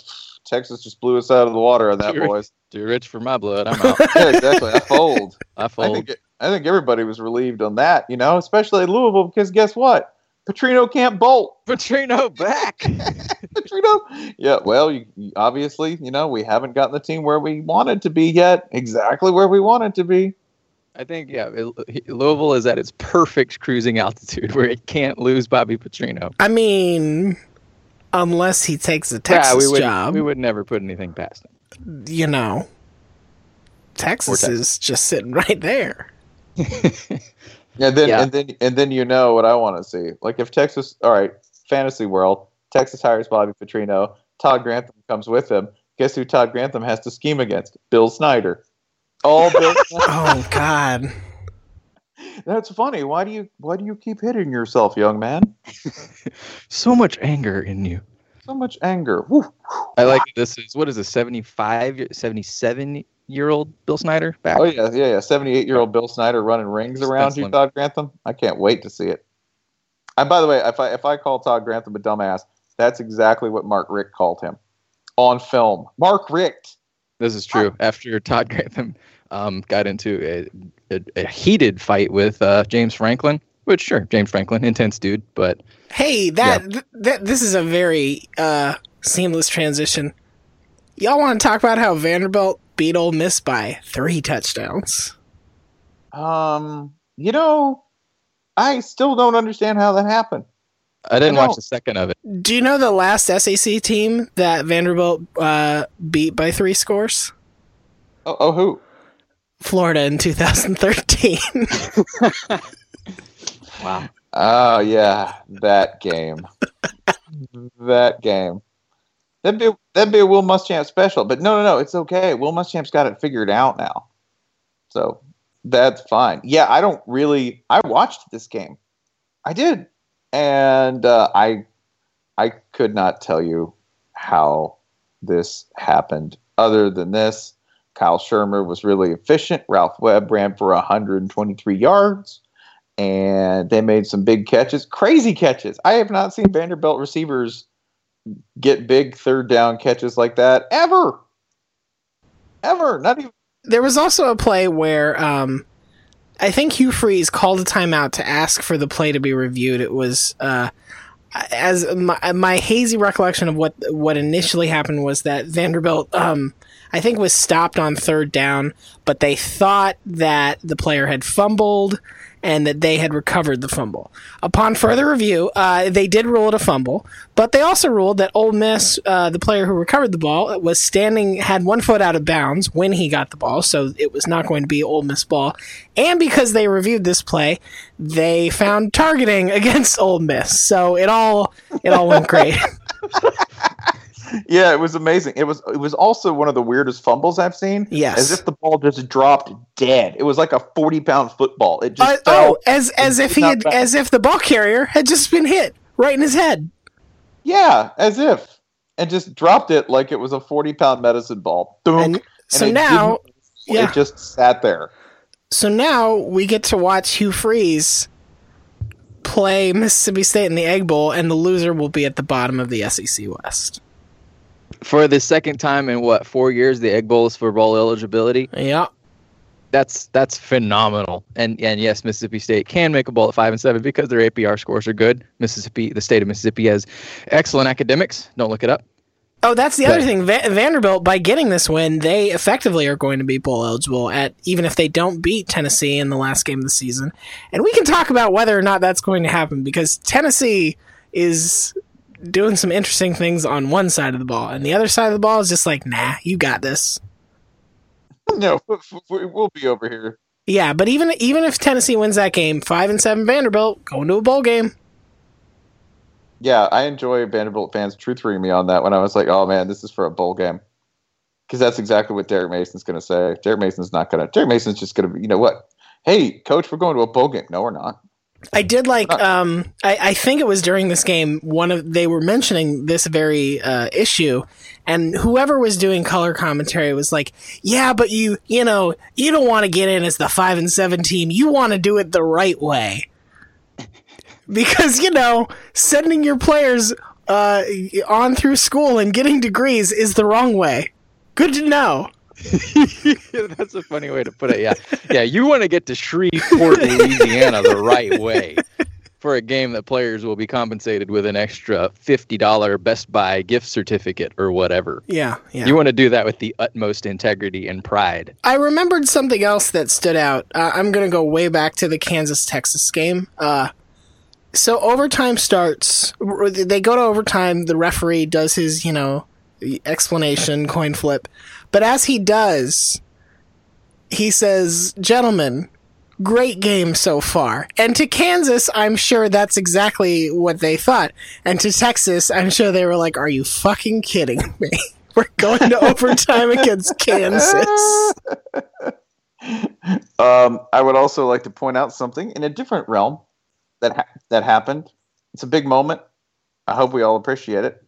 Texas just blew us out of the water on that, Sure. boys. Too rich for my blood. I'm <laughs> out. Yeah, exactly. I fold. <laughs> I I fold. think I think everybody was relieved on that, you know, especially Louisville because guess what? Petrino can't bolt. <laughs> Petrino back. Petrino. Yeah, well, you, you- obviously, you know, we haven't gotten the team where we wanted to be yet. Exactly where we wanted to be. I think yeah, it, Louisville is at its perfect cruising altitude where it can't lose Bobby Petrino. I mean, unless he takes a Yeah, Texas we would job, we would never put anything past him. you know. Texas, Texas. is just sitting <laughs> right there. <laughs> And then Yeah. and then and then you know what I want to see. Like if Texas, all right, fantasy world, Texas hires Bobby Petrino. Todd Grantham comes with him. Guess who Todd Grantham has to scheme against? Bill Snyder. All Bill. <laughs> oh God. That's funny. Why do you why do you keep hitting yourself, young man? <laughs> so much anger in you. So much anger. Woo. I like this is what is a 75 77 year old Bill Snyder back. Oh yeah, yeah, yeah. Seventy-eight year old Bill Snyder running rings around you, Todd Grantham. I can't wait to see it. And by the way, if I if I call Todd Grantham a dumbass, that's exactly what Mark Richt called him on film. Mark Richt. This is true. After Todd Grantham um, got into a, a, a heated fight with uh, James Franklin, which sure, James Franklin, intense dude, but Hey, that, th- that this is a very uh, seamless transition. Y'all want to talk about how Vanderbilt beat Ole Miss by three touchdowns? Um, you know, I still don't understand how that happened. I didn't I watch don't- the second of it. Do you know the last SEC team that Vanderbilt uh, beat by three scores? Oh, oh who? Florida in 2013. <laughs> Wow. Oh yeah, that game. that game. That'd be that'd be a Will Muschamp special, but no, no, no, it's okay. Will Muschamp's got it figured out now, so that's fine. Yeah, I don't really. I watched this game, I did, and uh, I, I could not tell you how this happened. Other than this, Kyle Shurmur was really efficient. Ralph Webb ran for 123 yards and they made some big catches, crazy catches. I have not seen Vanderbilt receivers get big third down catches like that ever. Ever. Not even there was also a play where um, I think Hugh Freeze called a timeout to ask for the play to be reviewed. It was uh, as my, my hazy recollection of what what initially happened was that Vanderbilt, um, I think, was stopped on third down, but they thought that the player had fumbled and that they had recovered the fumble. Upon further review, uh, they did rule it a fumble, but they also ruled that Ole Miss, uh, the player who recovered the ball, was standing, had one foot out of bounds when he got the ball, so it was not going to be Ole Miss ball. And because they reviewed this play, they found targeting <laughs> against Ole Miss, so it all it all went great. <laughs> Yeah, it was amazing. It was it was also one of the weirdest fumbles I've seen. Yes. As if the ball just dropped dead. It was like a 40 pound football. It just Uh, fell. oh, as as if he had, back. as if the ball carrier had just been hit right in his head. Yeah, as if. And just dropped it like it was a 40 pound medicine ball. Boom. And so now, yeah. It just sat there. So now we get to watch Hugh Freeze play Mississippi State in the Egg Bowl, and the loser will be at the bottom of the SEC West. For the second time in what four years, the Egg Bowl is for bowl eligibility. Yeah. That's that's phenomenal. And and yes, Mississippi State can make a bowl at five and seven because their APR scores are good. Mississippi, the state of Mississippi, has excellent academics. Don't look it up. Oh, that's the But- other thing. Va- Vanderbilt, by getting this win, they effectively are going to be bowl eligible at even if they don't beat Tennessee in the last game of the season. And we can talk about whether or not that's going to happen because Tennessee is doing some interesting things on one side of the ball, and the other side of the ball is just like, nah, you got this. <laughs> No, we'll be over here. Yeah, but even even if Tennessee wins that game, five and seven Vanderbilt going to a bowl game. Yeah, I enjoy Vanderbilt fans truthing me on that when I was like, "Oh man, this is for a bowl game," because that's exactly what Derek Mason's going to say. Derek Mason's not going to. Derek Mason's just going to, be, you know what? Hey, coach, we're going to a bowl game. No, we're not. I did like. Um, I, I think it was during this game. One of they were mentioning this very uh, issue, and whoever was doing color commentary was like, "Yeah, but you, you know, you don't want to get in as the five and seven team. You want to do it the right way, <laughs> because you know, sending your players uh, on through school and getting degrees is the wrong way. Good to know." <laughs> That's a funny way to put it. Yeah, yeah. You want to get to Shreveport, Louisiana, the right way for a game that players will be compensated with an extra fifty dollar Best Buy gift certificate or whatever. Yeah, yeah. You want to do that with the utmost integrity and pride. I remembered something else that stood out. Uh, I'm going to go way back to the Kansas Texas game. Uh, so overtime starts. They go to overtime. The referee does his, you know, explanation, coin flip. But as he does, he says, "Gentlemen, great game so far. And to Kansas, I'm sure that's exactly what they thought. And to Texas, I'm sure they were like, "Are you fucking kidding me? <laughs> We're going to overtime against <laughs> Kansas." Um, I would also like to point out something in a different realm that ha- that happened. It's a big moment. I hope we all appreciate it.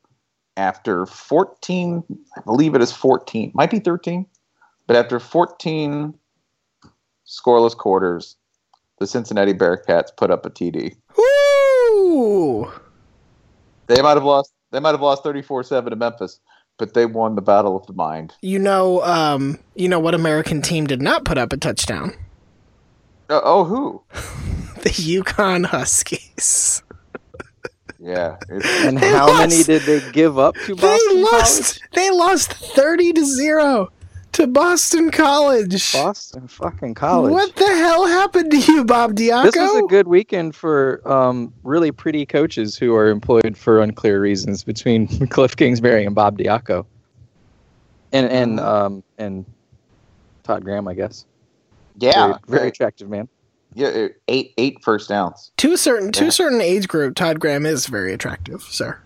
After 14, I believe it is 14, might be 13, but after 14 scoreless quarters, the Cincinnati Bearcats put up a TD. Woo! They might have lost. They might have lost 34-7 to Memphis, but they won the battle of the mind. You know, um, you know what American team did not put up a touchdown? Uh, oh, who? <laughs> The UConn Huskies. Yeah. <laughs> And They how many did they give up to Boston They lost. They lost thirty to zero to Boston College. College? Boston fucking college. What the hell happened to you, Bob Diaco? This was a good weekend for um, really pretty coaches who are employed for unclear reasons between <laughs> Cliff Kingsbury and Bob Diaco, and and um, and Todd Graham, I guess. yeah. very, very attractive man. Yeah. Er, eight eight first downs. to a certain to a certain age group. Todd Graham is very attractive, sir.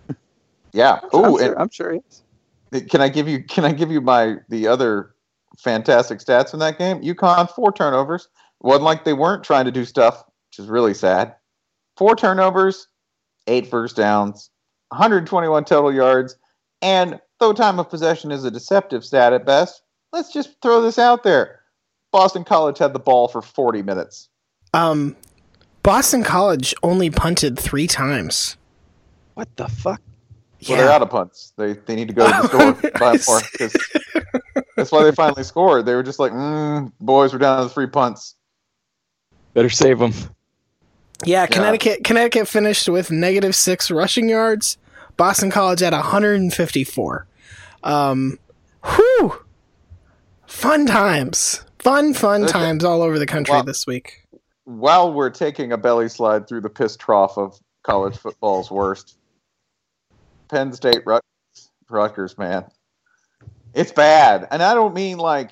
Yeah. I'm Oh, sure, I'm sure he is. Can I give you can I give you my the other fantastic stats in that game? UConn four turnovers. Wasn't like they weren't trying to do stuff, which is really sad. Four turnovers, eight first downs, 121 total yards, and though time of possession is a deceptive stat at best, let's just throw this out there. Boston College had the ball for 40 minutes. Um, Boston College only punted three times. What the fuck? Well, they're out of punts. They they need to go to the store <laughs> and buy more. 'cause That's why they finally scored. They were just like, mm, boys, we're down to the three punts. Better save them. Yeah, Connecticut Connecticut finished with negative six rushing yards. Boston College at 154. Um, whew, fun times, fun fun times all over the country Well- this week. While we're taking a belly slide through the piss trough of college <laughs> football's worst, Penn State Rut- Rutgers, man, it's bad, and I don't mean like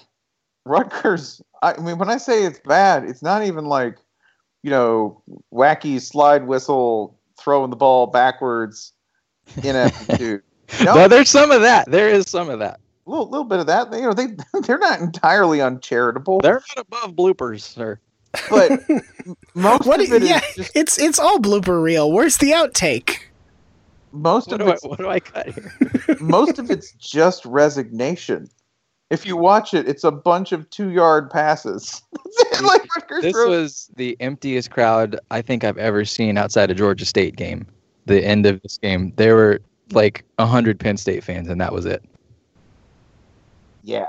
Rutgers. I mean when I say it's bad, it's not even like you know wacky slide whistle throwing the ball backwards ineptitude. <laughs> No, No, there's some of that. There is some of that. a little, little bit of that. You know, they <laughs> they're not entirely uncharitable, They're not above bloopers, sir. But most What? of it is yeah, just it's it's all blooper reel. Where's the outtake? most What of do, I, it's what do I cut here? <laughs> most of it's just resignation. If you watch it, it's a bunch of two yard passes. <laughs> Like Rutgers This throws- was the emptiest crowd I think I've ever seen outside a Georgia State game. The end of this game, there were like hundred Penn State fans, and that was it. yeah.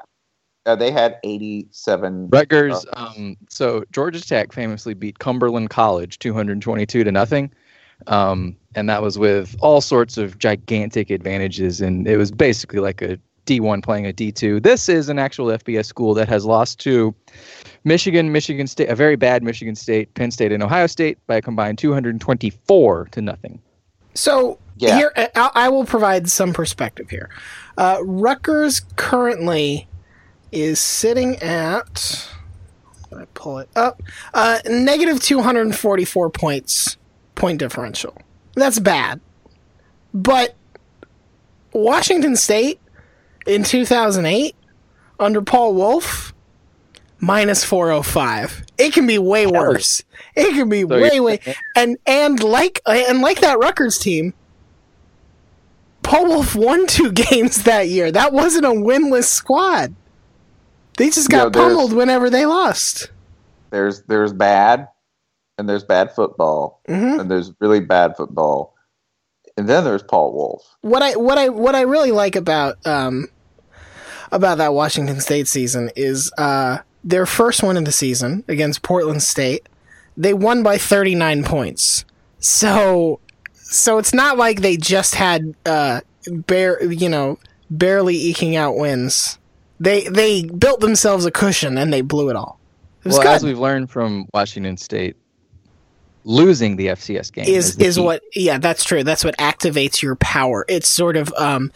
Uh, they had 87. Rutgers. Oh. Um, so Georgia Tech famously beat Cumberland College 222 to nothing, um, and that was with all sorts of gigantic advantages. And it was basically like a D1 playing a D2. This is an actual FBS school that has lost to Michigan, Michigan State, a very bad Michigan State, Penn State, and Ohio State by a combined 224 to nothing. So Yeah. here, I, I will provide some perspective here. Uh, Rutgers currently is sitting at. Me pull it up. Uh, negative 244 points, point differential. That's bad. But Washington State in 2008, under Paul Wulff, minus 405. It can be way worse. It can be So way, way. And, and like, and like that Rutgers team, Paul Wulff won two <laughs> games that year. That wasn't a winless squad. They just got No, there's- pummeled whenever they lost. There's there's bad, and there's bad football, Mhm. and there's really bad football, and then there's Paul Wulff. What I what I what I really like about um about that Washington State season is uh their first one of the season against Portland State. They won by 39 points. So so it's not like they just had uh bare you know barely eking out wins. They they built themselves a cushion and they blew it all. It was Well, good. as we've learned from Washington State, losing the FCS game is the is what yeah that's true that's what activates your power it's sort of um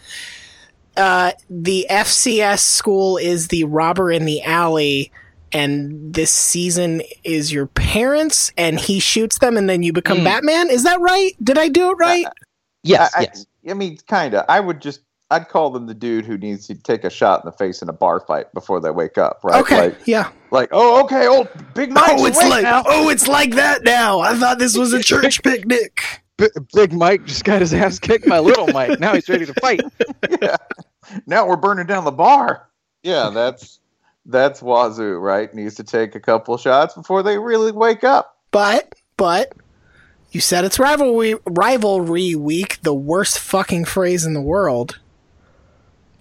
uh the fcs school is the robber in the alley and this season is your parents, and he shoots them, and then you become Mm. Batman. Is that right? Did I do it right? Yes, I, yes. I, I mean, kind of. I would just, I'd call them the dude who needs to take a shot in the face in a bar fight before they wake up, right? okay, Like, yeah. like, oh, okay, old Big Mike's oh, it's like now. oh, it's like that now. I thought this was a church <laughs> picnic. B- Big Mike just got his ass kicked by Little Mike. Now he's ready to fight. <laughs> yeah. Now we're burning down the bar. Yeah, that's that's Wazoo, right? Needs to take a couple shots before they really wake up. But but you said it's rivalry rivalry week. The worst fucking phrase in the world.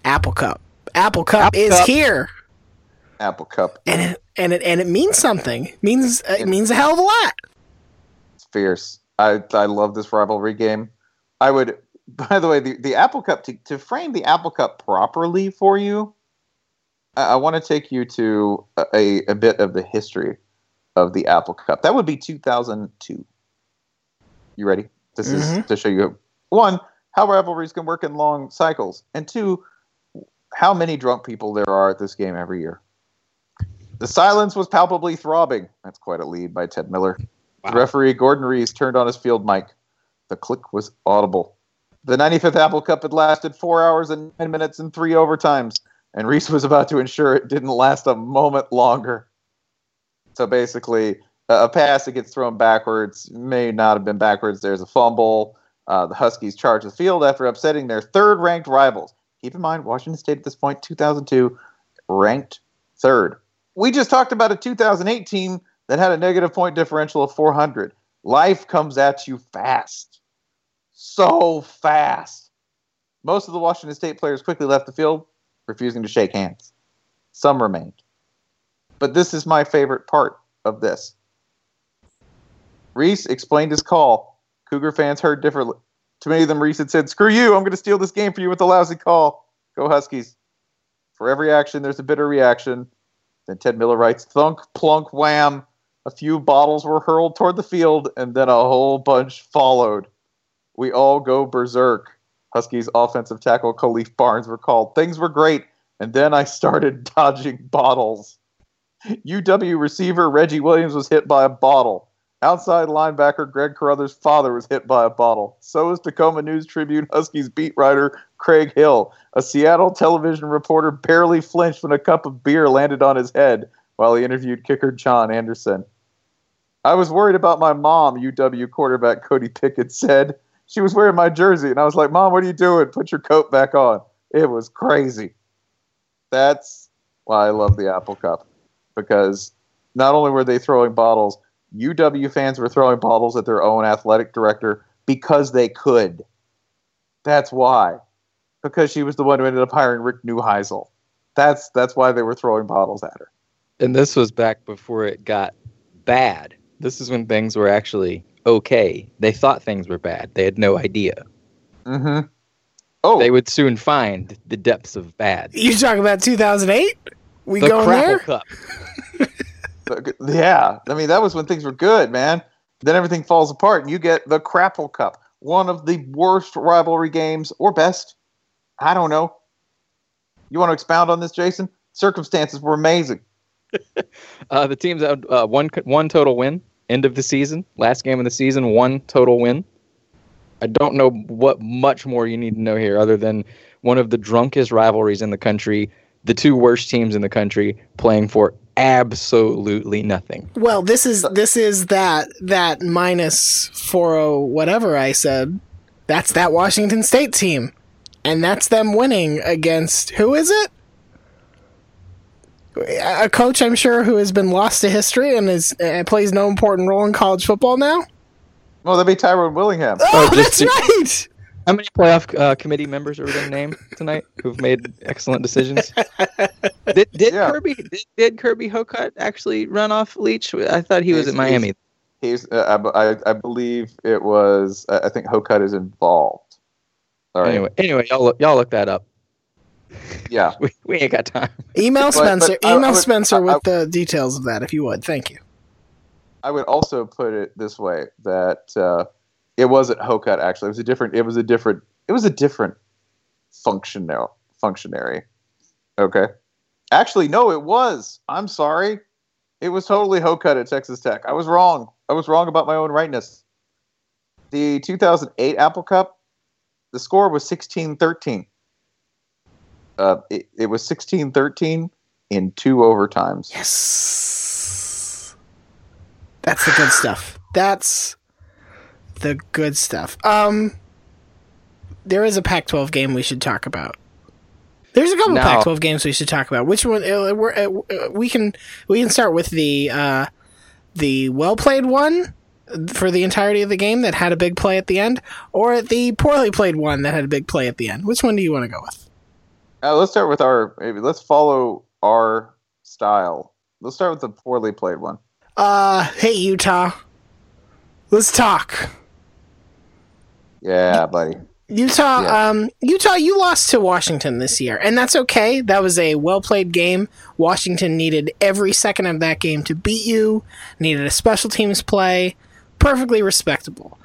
Apple Cup. Apple Cup Apple is Cup. here, Apple Cup. and it and it and it means something. It means it means a hell of a lot. It's fierce. I I love this rivalry game. I would. <laughs> By the way, the, the Apple Cup to, to frame the Apple Cup properly for you, I, I want to take you to a, a, a bit of the history of the Apple Cup. That would be 2002. You ready? This is mm-hmm. to show you one how rivalries can work in long cycles, and two how many drunk people there are at this game every year. The silence was palpably throbbing. That's quite a lead by Ted Miller. The referee Gordon Riese turned on his field mic. The click was audible. The 95th Apple Cup had lasted four hours and 10 minutes and three overtimes, and Riese was about to ensure it didn't last a moment longer. So basically, a a pass that gets thrown backwards may not have been backwards. There's a fumble. Uh, the Huskies charge the field after upsetting their third ranked rivals. Keep in mind, Washington State at this point, 2002, ranked third. We just talked about a 2008 team that had a negative point differential of 400. Life comes at you fast. So fast. Most of the Washington State players quickly left the field, refusing to shake hands. Some remained. But this is my favorite part of this. Riese explained his call. Cougar fans heard differently. To many of them, Riese had said, Screw you, I'm going to steal this game for you with a lousy call. Go Huskies. For every action, there's a bitter reaction. Then Ted Miller writes, Thunk, plunk, wham. A few bottles were hurled toward the field, and then a whole bunch followed. We all go berserk. Huskies offensive tackle Khalif Barnes recalled, Things were great, and then I started <laughs> dodging bottles. UW receiver Reggie Williams was hit by a bottle. Outside linebacker Greg Carothers' father was hit by a bottle. So is Tacoma News Tribune Huskies beat writer Craig Hill. A Seattle television reporter barely flinched when a cup of beer landed on his head while he interviewed kicker John Anderson. I was worried about my mom, UW quarterback Cody Pickett said. She was wearing my jersey, and I was like, Mom, what are you doing? Put your coat back on. It was crazy. That's why I love the Apple Cup because not only were they throwing bottles, UW fans were throwing bottles at their own athletic director because they could. That's why. Because she was the one who ended up hiring Rick Neuheisel. That's that's why they were throwing bottles at her. And this was back before it got bad. This is when things were actually okay. They thought things were bad. They had no idea. Mm-hmm. Oh, They would soon find the depths of bad. You talking about 2008? We The going Crapple there? Cup. <laughs> yeah. I mean, that was when things were good, man. Then everything falls apart, and you get the Crapple Cup, one of the worst rivalry games, or best. I don't know. You want to expound on this, Jason? Circumstances were amazing. <laughs> Uh, the teams had uh, one one total win. End of the season, last game of the season, one total win. I don't know what much more you need to know here, other than one of the drunkest rivalries in the country. The two worst teams in the country playing for absolutely nothing. Well, this is this is that that minus 40 whatever I said. That's that Washington State team. And that's them winning against who is it? A coach, I'm sure, who has been lost to history and is uh, plays no important role in college football now. Well, that'd be Tyrone Willingham. Oh, just that's to- right. How many playoff uh, committee members are we going to name tonight who've made excellent decisions? <laughs> did did Yeah. Kirby did, did Kirby Hocutt actually run off Leach? I thought he was at Miami. He's, uh, I, I, I believe it was. I I think Hocutt is involved. All right. Anyway, anyway, y'all look, y'all look that up. Yeah. <laughs> We, we ain't got time. Email But- Spencer. but I- I email would- Spencer I- with I- the details of that, if you would. Thank you. I would also put it this way: that uh, it wasn't Hocutt. Actually, it was a different. It was a different. It was a different functional functionary. Okay. Actually, no, it was. I'm sorry. It was totally Hocutt at Texas Tech. I was wrong. I was wrong about my own rightness. The 2008 Apple Cup, the score was 16-13. Uh, it, it was 16-13 in two overtimes. Yes. That's the good stuff. That's the good stuff. Um there is a Pac-12 game we should talk about. There's a couple No. Pac-12 games we should talk about. Which one uh, we're, uh, we can we can start with the uh the well-played one for the entirety of the game that had a big play at the end or the poorly played one that had a big play at the end. Which one do you want to go with? Uh, let's start with our. Maybe let's follow our style. Let's start with the poorly played one. Uh hey Utah. Let's talk. Yeah, buddy. Utah, Yeah. um, Utah, you lost to Washington this year, and that's okay. That was a well played game. Washington needed every second of that game to beat you. Needed a special teams play. Perfectly respectable.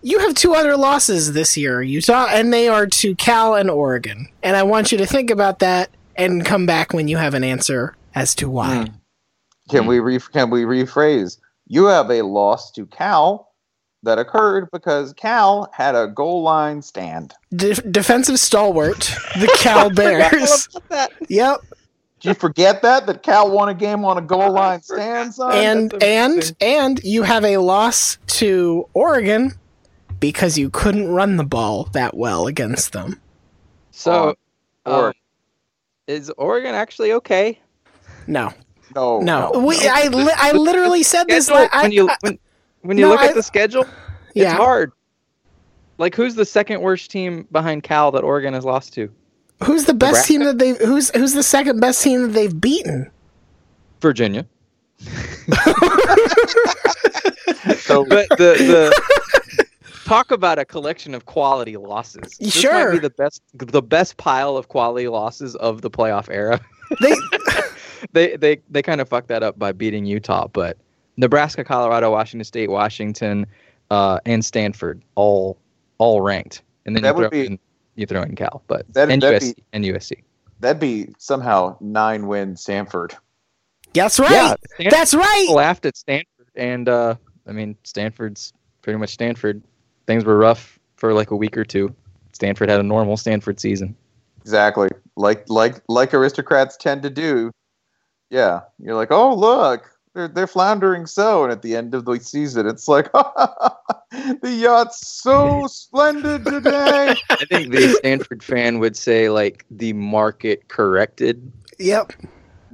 You have two other losses this year, Utah, and they are to Cal and Oregon. And I want you to think about that and come back when you have an answer as to why. Can we re- can we rephrase? You have a loss to Cal that occurred because Cal had a goal line stand. De- defensive stalwart, the Cal <laughs> Bears. Yep. Did you forget that that Cal won a game on a goal line stand, son? and and and you have a loss to Oregon because you couldn't run the ball that well against them. So, Or- um, is Oregon actually okay? No, no, no. We, I li- I literally said this. Schedule, Like, when you when, when you no, look I- at the schedule, <sighs> Yeah. it's hard. Like, who's the second worst team behind Cal that Oregon has lost to? who's the best Nebraska? team that they've? Who's who's the second best team that they've beaten? Virginia. <laughs> So But the the <laughs> talk about a collection of quality losses. This might Sure. be the best the best pile of quality losses of the playoff era. They <laughs> they they they kind of fucked that up by beating Utah, but Nebraska, Colorado, Washington State, Washington, uh, and Stanford all all ranked, and then That you throw would be- in you throw in Cal, but That- and that'd USC be- and USC. that'd be somehow nine win Stanford. that's right. Yeah, Stanford that's right. laughed at Stanford, and uh, I mean Stanford's pretty much Stanford. Things were rough for like a week or two. Stanford had a normal Stanford season. Exactly. Like like like aristocrats tend to do. Yeah. You're like, oh look, they're they're floundering so, and at the end of the season, it's like <laughs> the yacht's so splendid today. <laughs> I think the Stanford fan would say like the market corrected. Yep.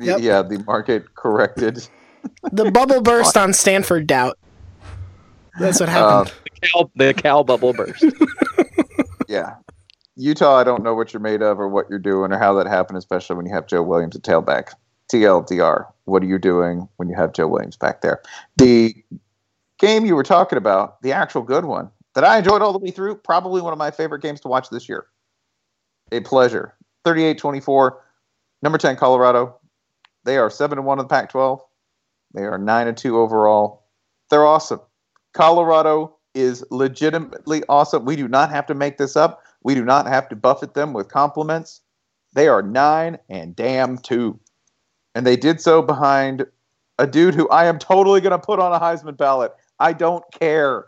Yep. Yeah, the market corrected. <laughs> The bubble burst on Stanford doubt. That's what happened. Uh, the Cal, the Cal bubble burst. Yeah. Utah, I don't know what you're made of or what you're doing or how that happened, especially when you have Joe Williams at tailback. TLDR, what are you doing when you have Joe Williams back there? The game you were talking about, the actual good one that I enjoyed all the way through, probably one of my favorite games to watch this year. A pleasure. 38 24, number 10, Colorado. They are 7 1 in the Pac 12. They are 9 2 overall. They're awesome. Colorado is legitimately awesome. We do not have to make this up. We do not have to buffet them with compliments. They are nine and damn two. And they did so behind a dude who I am totally going to put on a Heisman ballot. I don't care.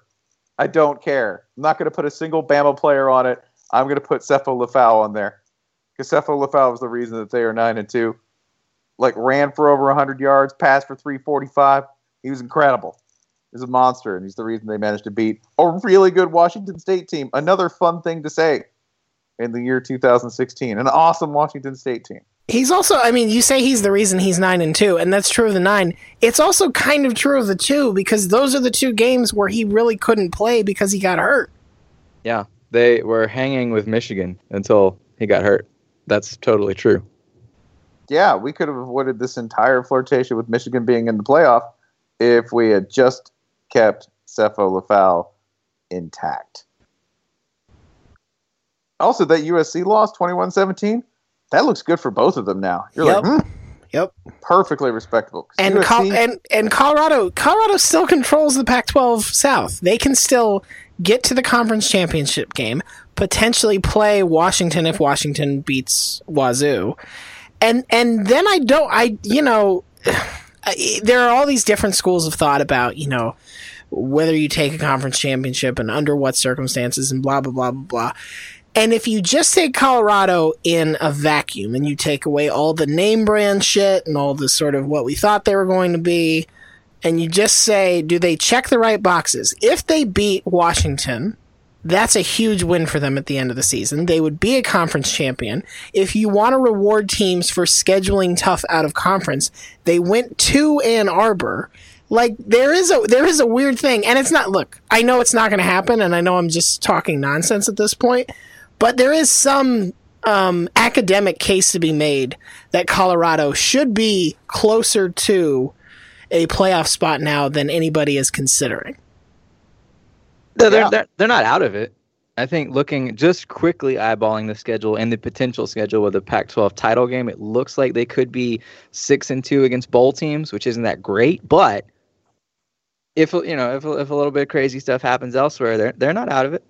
I don't care. I'm not going to put a single Bama player on it. I'm going to put Sefo Liufau on there. Because Sefo Liufau was the reason that they are 9 and 2. Like, ran for over 100 yards, passed for 345. He was incredible. He's a monster, and he's the reason they managed to beat a really good Washington State team. Another fun thing to say in the year 2016. An awesome Washington State team. He's also, I mean, you say he's the reason he's nine and two, and that's true of the nine. It's also kind of true of the two because those are the two games where he really couldn't play because he got hurt. Yeah, they were hanging with Michigan until he got hurt. That's totally true. Yeah, we could have avoided this entire flirtation with Michigan being in the playoff if we had just kept Sefo Liufau intact. Also, that USC loss 21 17, that looks good for both of them now. You're Yep. like, hmm, Yep. perfectly respectable. And, Col- and and Colorado, Colorado still controls the Pac-12 South. They can still get to the conference championship game, potentially play Washington if Washington beats Wazoo, and and then I don't, I you know, <sighs> there are all these different schools of thought about you know whether you take a conference championship and under what circumstances and blah blah blah blah blah. And if you just take Colorado in a vacuum and you take away all the name brand shit and all the sort of what we thought they were going to be, and you just say, do they check the right boxes? If they beat Washington, that's a huge win for them at the end of the season. They would be a conference champion. If you want to reward teams for scheduling tough out of conference, they went to Ann Arbor. Like there is a there is a weird thing, and it's not. Look, I know it's not going to happen, and I know I'm just talking nonsense at this point, but there is some um, academic case to be made that Colorado should be closer to a playoff spot now than anybody is considering. They're, Yeah. they're, they're not out of it. I think looking just quickly eyeballing the schedule and the potential schedule with the Pac-12 title game, it looks like they could be six and two against bowl teams, which isn't that great. But if you know, if if a little bit of crazy stuff happens elsewhere, they're they're not out of it.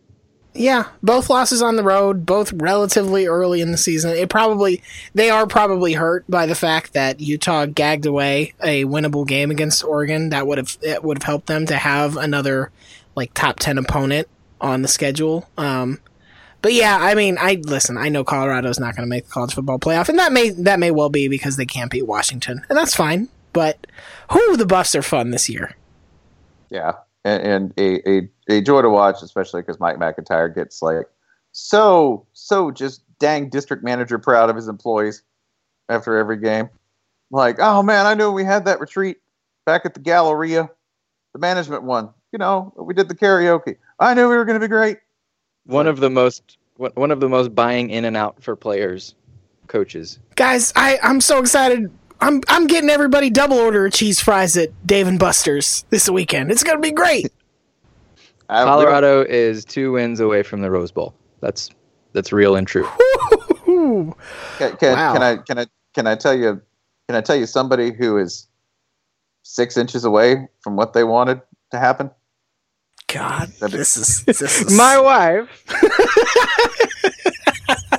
Yeah, both losses on the road, both relatively early in the season. It probably they are probably hurt by the fact that Utah gagged away a winnable game against Oregon. That would have it would have helped them to have another like top ten opponent on the schedule. Um, but yeah, I mean, I listen. I know Colorado's not going to make the college football playoff, and that may that may well be because they can't beat Washington, and that's fine. But who the Buffs are fun this year. Yeah, and, and a, a a joy to watch, especially because Mike MacIntyre gets like so so just dang district manager proud of his employees after every game. Like, oh man, I knew we had that retreat back at the Galleria, the management one. You know, we did the karaoke. I knew we were going to be great. One of the most one one of the most buying in and out for players, coaches. guys I, i'm so excited i'm i'm getting everybody double order of cheese fries at dave and buster's this weekend it's gonna be great Colorado is two wins away from the Rose Bowl. That's that's real and true. Can, can, Wow. can I can I can I tell you can I tell you somebody who is six inches away from what they wanted to happen? god That'd be- this is <laughs> this is My wife.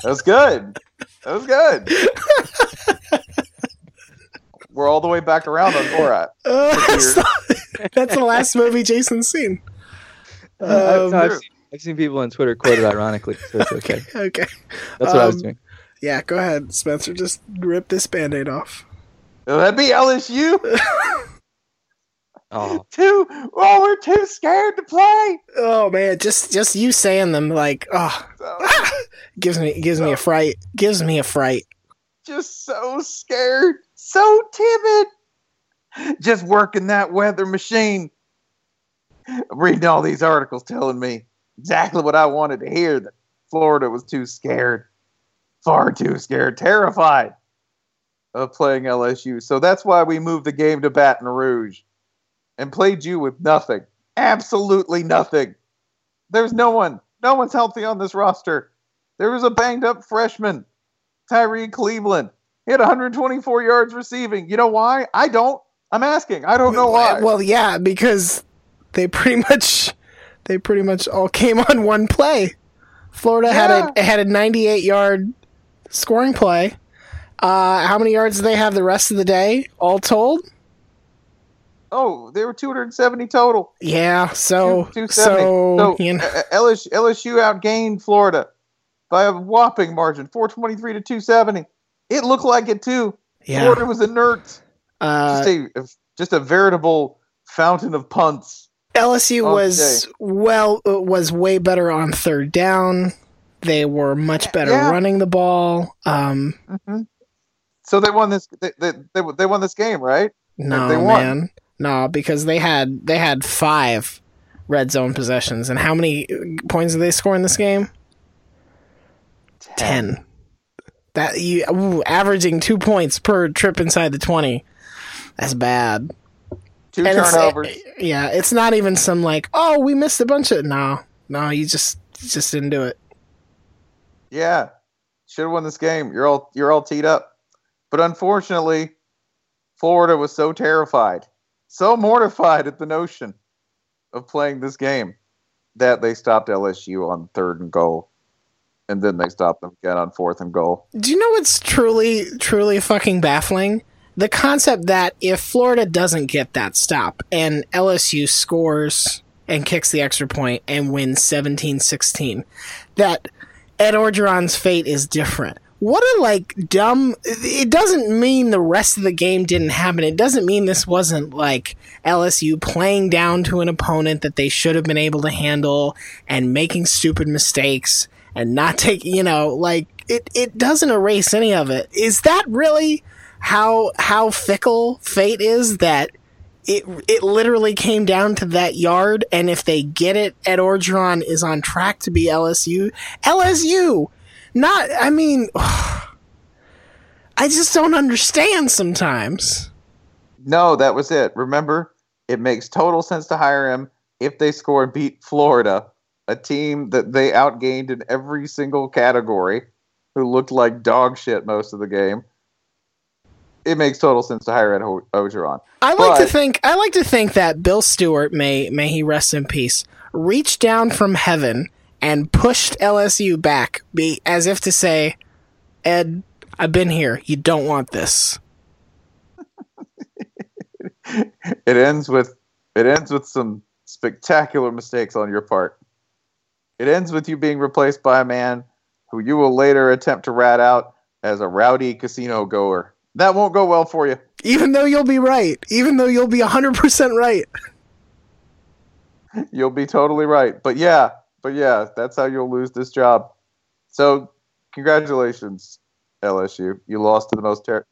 That was good. That was good. <laughs> We're all the way back around on Borat. <laughs> Uh, <laughs> that's the last movie jason's seen <laughs> I've, Um, no, I've, seen, I've seen people on Twitter quote it ironically, so it's okay. okay That's what I was Um, doing. yeah go ahead spencer just rip this band-aid off That'd be LSU. Oh, Too. Oh, we're too scared to play. oh man just just you saying them like oh gives me gives me a fright gives me a fright Just so scared. So timid. Just working that weather machine. Reading all these articles telling me exactly what I wanted to hear that Florida was too scared. Far too scared. Terrified of playing LSU. So that's why we moved the game to Baton Rouge and played you with nothing. Absolutely nothing. There's no one. No one's healthy on this roster. There was a banged up freshman, Tyrie Cleveland. He had 124 yards receiving. You know why? I don't. I'm asking. I don't know why. Well, yeah, because they pretty much they pretty much all came on one play. Florida had a had a 98 yard scoring play. Uh, how many yards did they have the rest of the day, all told? oh, they were 270 total. Yeah, so Two- so, So, you know, uh, LSU, LSU outgained Florida by a whopping margin, 423 to 270. It looked like it too. yeah. Florida was inert. Uh, just a just a veritable fountain of punts. LSU was well uh, was way better on third down. They were much better Yeah. running the ball. Um, So they won this. They, they, they, they won this game, right? No, They won. man. No, because they had they had five red zone possessions, and how many points did they score in this game? Ten. That you ooh, averaging two points per trip inside the twenty. That's bad. Two And it's- turnovers. Yeah, it's not even some like, oh, we missed a bunch of. No, no, you just you just didn't do it. Yeah, should have won this game. You're all you're all teed up, but unfortunately, Florida was so terrified, so mortified at the notion of playing this game that they stopped LSU on third and goal, and then they stop them again on fourth and goal. Do you know what's truly, truly fucking baffling? the concept that if Florida doesn't get that stop and LSU scores and kicks the extra point and wins 17-16, that Ed Orgeron's fate is different. What a like dumb it doesn't mean the rest of the game didn't happen. It doesn't mean this wasn't like LSU playing down to an opponent that they should have been able to handle and making stupid mistakes and not take, you know, like it it doesn't erase any of it. Is that really how how fickle fate is that it it literally came down to that yard and if they get it Ed Orgeron is on track to be LSU. LSU not I mean <sighs> I just don't understand sometimes. No, that was it. Remember, it makes total sense to hire him if they score and beat Florida, a team that they outgained in every single category, who looked like dog shit most of the game. It makes total sense to hire Ed Ho- Orgeron. I like to think I like to think that Bill Stewart may may he rest in peace reached down from heaven and pushed LSU back be as if to say Ed I've been here you don't want this <laughs> it ends with it ends with some spectacular mistakes on your part. It ends with you being replaced by a man who you will later attempt to rat out as a rowdy casino goer. That won't go well for you. even though you'll be right even though you'll be 100% right <laughs> You'll be totally right. But yeah, but yeah, that's how you'll lose this job. So, congratulations, LSU. You lost to the most ter-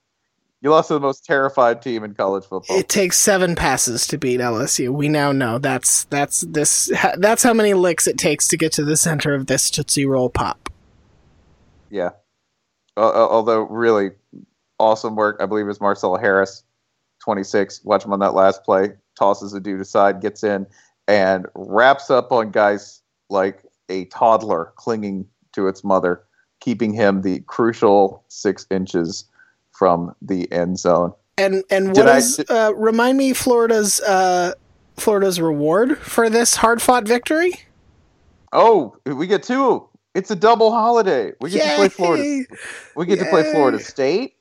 you lost to the most terrified team in college football. it takes 7 passes to beat LSU we now know that's that's this that's how many licks it takes to get to the center of this Tootsie Roll pop Yeah. Although really awesome work. I believe is Marcell Harris, 26. Watch him on that last play. Tosses a dude aside, gets in, and wraps up on guys like a toddler clinging to its mother, keeping him the crucial six inches from the end zone. And and I- uh, remind me Florida's uh, Florida's reward for this hard fought victory? Oh, we get two. It's a double holiday. We get to play Florida. We get to play Florida State.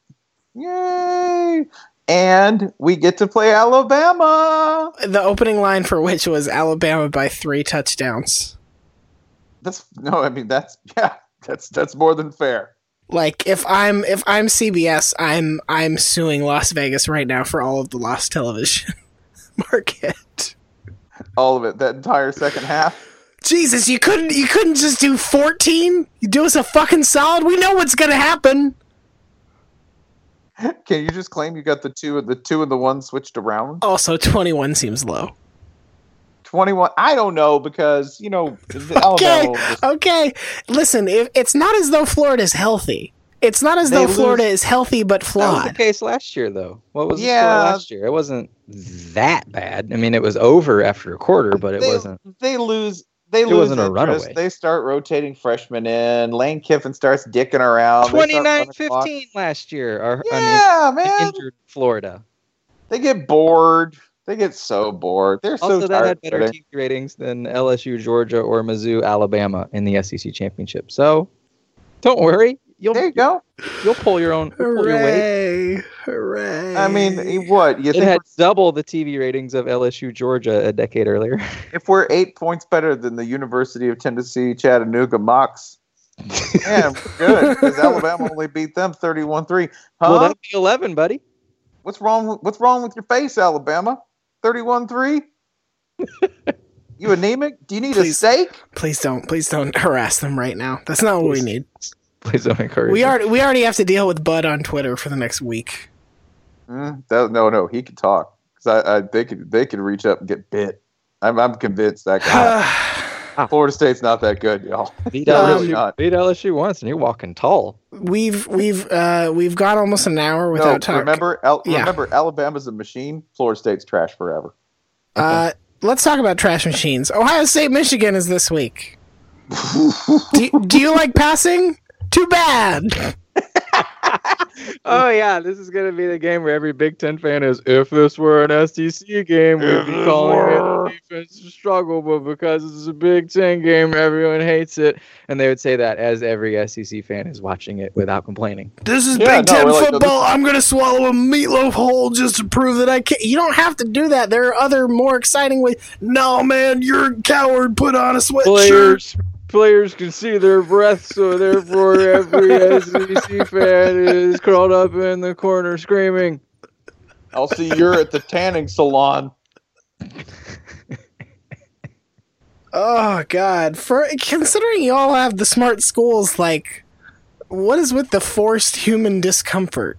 Yay! And we get to play Alabama. The opening line for which was Alabama by three touchdowns. That's no, I mean that's <laughs> yeah, that's that's more than fair. Like if I'm if I'm CBS, I'm I'm suing Las Vegas right now for all of the lost television <laughs> market. All of it. That entire second half. Jesus, you couldn't you couldn't just do 14? You do us a fucking solid. We know what's gonna happen. Can you just claim you got the two the two and the one switched around? Also, 21 seems low. Twenty one. I don't know because you know <laughs> Okay, okay. Listen, if it's not as though Florida's healthy. It's not as They though Florida lose- is healthy but That was the flawed. case last year, though. What was the Yeah. score last year? It wasn't that bad. I mean, it was over after a quarter, but it they, wasn't. They lose. They It lose wasn't a interest. runaway. They start rotating freshmen in. Lane Kiffin starts dicking around. They start 29 running clock. 15 last year. Or, Yeah, I mean, man. injured Florida. They get bored. They get so bored. They're so Also, that had better TV ratings than LSU, Georgia, or Mizzou, Alabama in the SEC championship. So don't worry. You'll There you go. you'll pull your own you'll pull your weight. Hooray! Hooray! I mean, what you It think? had double the TV ratings of LSU, Georgia a decade earlier. <laughs> if we're eight points better than the University of Tennessee Chattanooga Mocs, man, good because <laughs> Alabama only beat them 31-3. Huh? Well, that'd be 11, buddy. what's wrong? What's wrong with your face, Alabama? 31-3. <laughs> you anemic? Do you need Please. a steak? please don't, please don't harass them right now. That's not what we need. Please don't encourage. We already we already have to deal with Bud on Twitter for the next week. Mm, that, no, no, he could talk. 'Cause I, I, they could, they could reach up and get bit. I'm, I'm convinced that guy. <sighs> <sighs> <sighs> <laughs> Florida State's not that good, y'all. beat They're LSU, really not. beat LSU once, and you're walking tall. we've we've uh we've got almost an hour without No, talking. remember, Al- Yeah. remember, Alabama's a machine. Florida State's trash forever. Uh, let's talk about trash machines. Ohio State, Michigan is this week. <laughs> do, do you like passing? Too bad. <laughs> oh yeah, this is gonna be the game where every Big Ten fan is. If this were an SEC game, we'd be calling it a defensive struggle, but because it's a Big Ten game, everyone hates it, and they would say that as every SEC fan is watching it without complaining. This is Yeah, Big no, Ten we're like, football. I'm gonna swallow a meatloaf whole just to prove that I can't. You don't have to do that. There are other more exciting ways. No, man, you're a coward. Put on a sweatshirt. Players, players can see their breath, so therefore every SEC fan is curled up in the corner screaming. I'll see you're at the tanning salon. Oh God! For considering you all have the smart schools, like, what is with the forced human discomfort?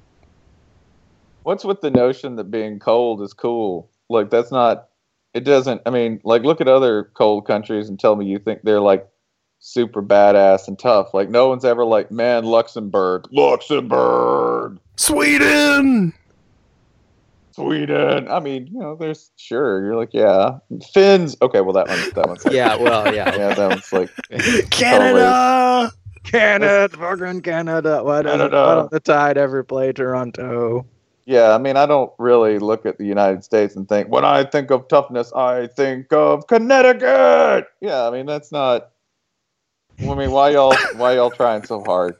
What's with the notion that being cold is cool? Like that's not. It doesn't. I mean, like look at other cold countries and tell me you think they're like super badass and tough. Like no one's ever like, man, Luxembourg, Luxembourg, Sweden. Sweden. I mean, you know, there's sure you're like, yeah, Finns. Okay, well that one, that one's like, Yeah, well, yeah. <laughs> yeah, that one's like, Canada. Canada, fucking Canada. Why don't, Canada. why don't the Tide ever play Toronto? yeah. I mean, I don't really look at the United States and think when I think of toughness, I think of Connecticut. Yeah, I mean that's not. I mean, why y'all why y'all trying so hard?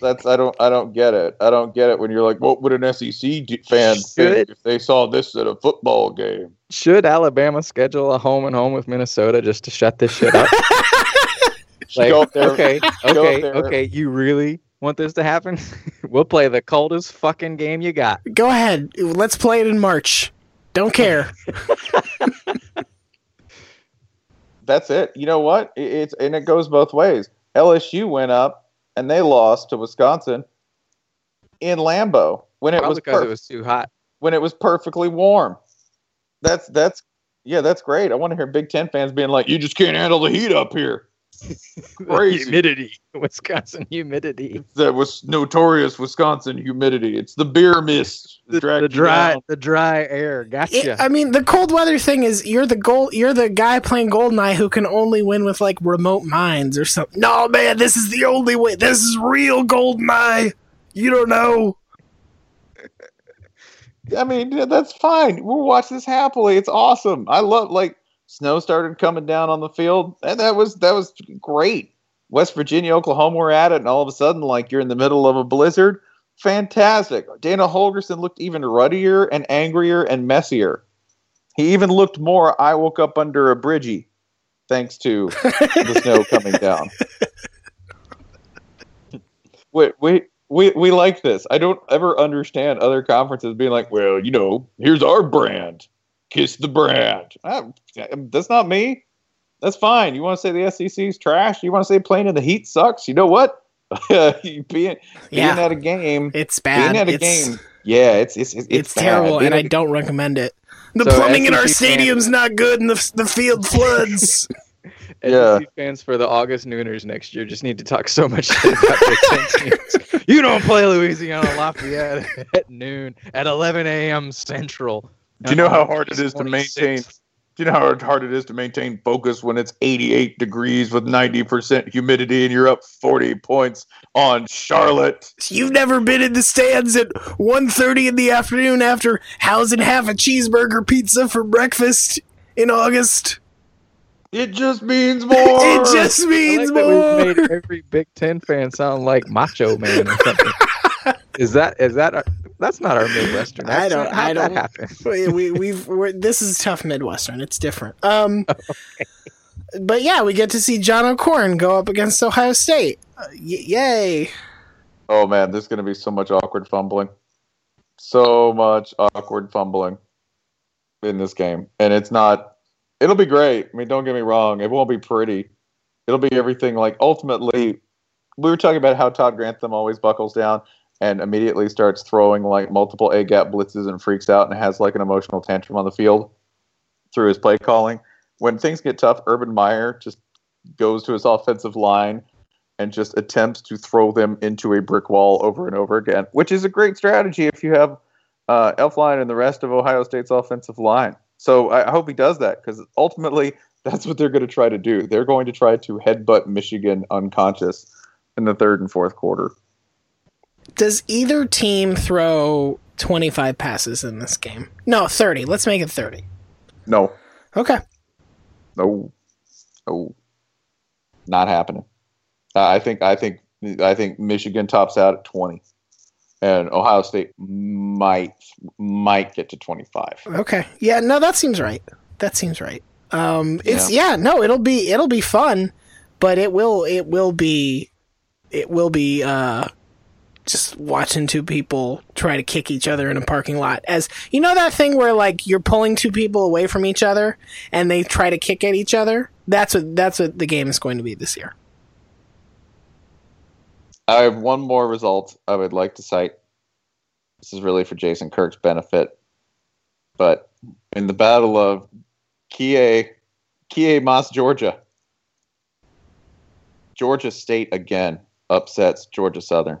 That's I don't I don't get it. I don't get it when you're like, what would an SEC d- fan think Should- if they saw this at a football game? Should Alabama schedule a home and home with Minnesota just to shut this shit up? <laughs> Like, Go up there- okay, go up okay, there. okay. You really want this to happen? <laughs> we'll play the coldest fucking game you got. Go ahead. Let's play it in March. Don't care. <laughs> That's it. You know what? It- It's and it goes both ways. LSU went up and they lost to Wisconsin in Lambeau when it Probably was because perf- it was too hot. when it was perfectly warm. That's that's yeah, that's great. I want to hear Big Ten fans being like, "You just can't handle the heat up here." Crazy. humidity, <laughs> Wisconsin humidity. That was notorious Wisconsin humidity. It's the beer mist. that The, the dry, down. the dry air. Gotcha. It- I mean, the cold weather thing is you're the gold. You're the guy playing Goldeneye who can only win with like remote mines or something. No, man, this is the only way. This is real Goldeneye. You don't know. <laughs> I mean, that's fine. We'll watch this happily. It's awesome. I love like snow started coming down on the field, and that was that was great. West Virginia, Oklahoma were at it, and all of a sudden, like you're in the middle of a blizzard. Fantastic. Dana Holgorsen looked even ruddier and angrier and messier. He even looked more. I woke up under a bridgey, thanks to the snow <laughs> coming down. Wait, wait, we we like this. I don't ever understand other conferences being like, well, you know, here's our brand, kiss the brand. Ah, that's not me. That's fine. You want to say the SEC's trash? You want to say playing in the heat sucks? You know what? <laughs> being being Yeah. at a game, It's bad. being at a it's, game, yeah, it's it's it's, It's, bad. terrible, Being and I at don't recommend it. The So plumbing in our SEC fans- stadium's not good, and the the field <laughs> floods. Yeah. SEC fans for the August Nooners next year just need to talk so much shit about Big Ten teams. <laughs> You don't play Louisiana Lafayette at noon at 11 a.m. Central. Do you know how hard it is to maintain? Do you know how hard it is to maintain focus when it's 88 degrees with 90% humidity and you're up 40 points on Charlotte? You've never been in the stands at 1.30 in the afternoon after housing half a cheeseburger pizza for breakfast in August. It just means <laughs> more. It just I means like that we've made every Big Ten fan sound like Macho Man or something. <laughs> is that is that our, that's not our Midwestern? I don't- How'd I don't- happen? <laughs> we, we we've we're, this is tough Midwestern. It's different. Um, <laughs> but yeah, we get to see John O'Korn go up against Ohio State. Uh, y- yay! Oh man, there's going to be so much awkward fumbling. So much awkward fumbling in this game. And it's not it'll be great. I mean, don't get me wrong, it won't be pretty. It'll be everything like ultimately we were talking about how Todd Grantham always buckles down and immediately starts throwing like multiple A gap blitzes and freaks out and has like an emotional tantrum on the field through his play calling. When things get tough, Urban Meyer just goes to his offensive line and just attempts to throw them into a brick wall over and over again, which is a great strategy if you have uh, Elflein and the rest of Ohio State's offensive line. So I I hope he does that because ultimately that's what they're going to try to do. They're going to try to headbutt Michigan unconscious in the third and fourth quarter. Does either team throw 25 passes in this game? No, 30. Let's make it 30. No, Okay. no, no, not happening. I think I think I think Michigan tops out at twenty, and Ohio State might might get to twenty five. Okay. Yeah, no, that seems right. That seems right. Um it's yeah. no, it'll be it'll be fun, but it will it will be it will be uh just watching two people try to kick each other in a parking lot as you know that thing where like you're pulling two people away from each other and they try to kick at each other that's what that's what the game is going to be this year I have one more result I would like to cite. This is really for Jason Kirk's benefit, but in the battle of Kie Kie Moss, Georgia, Georgia State again upsets Georgia Southern.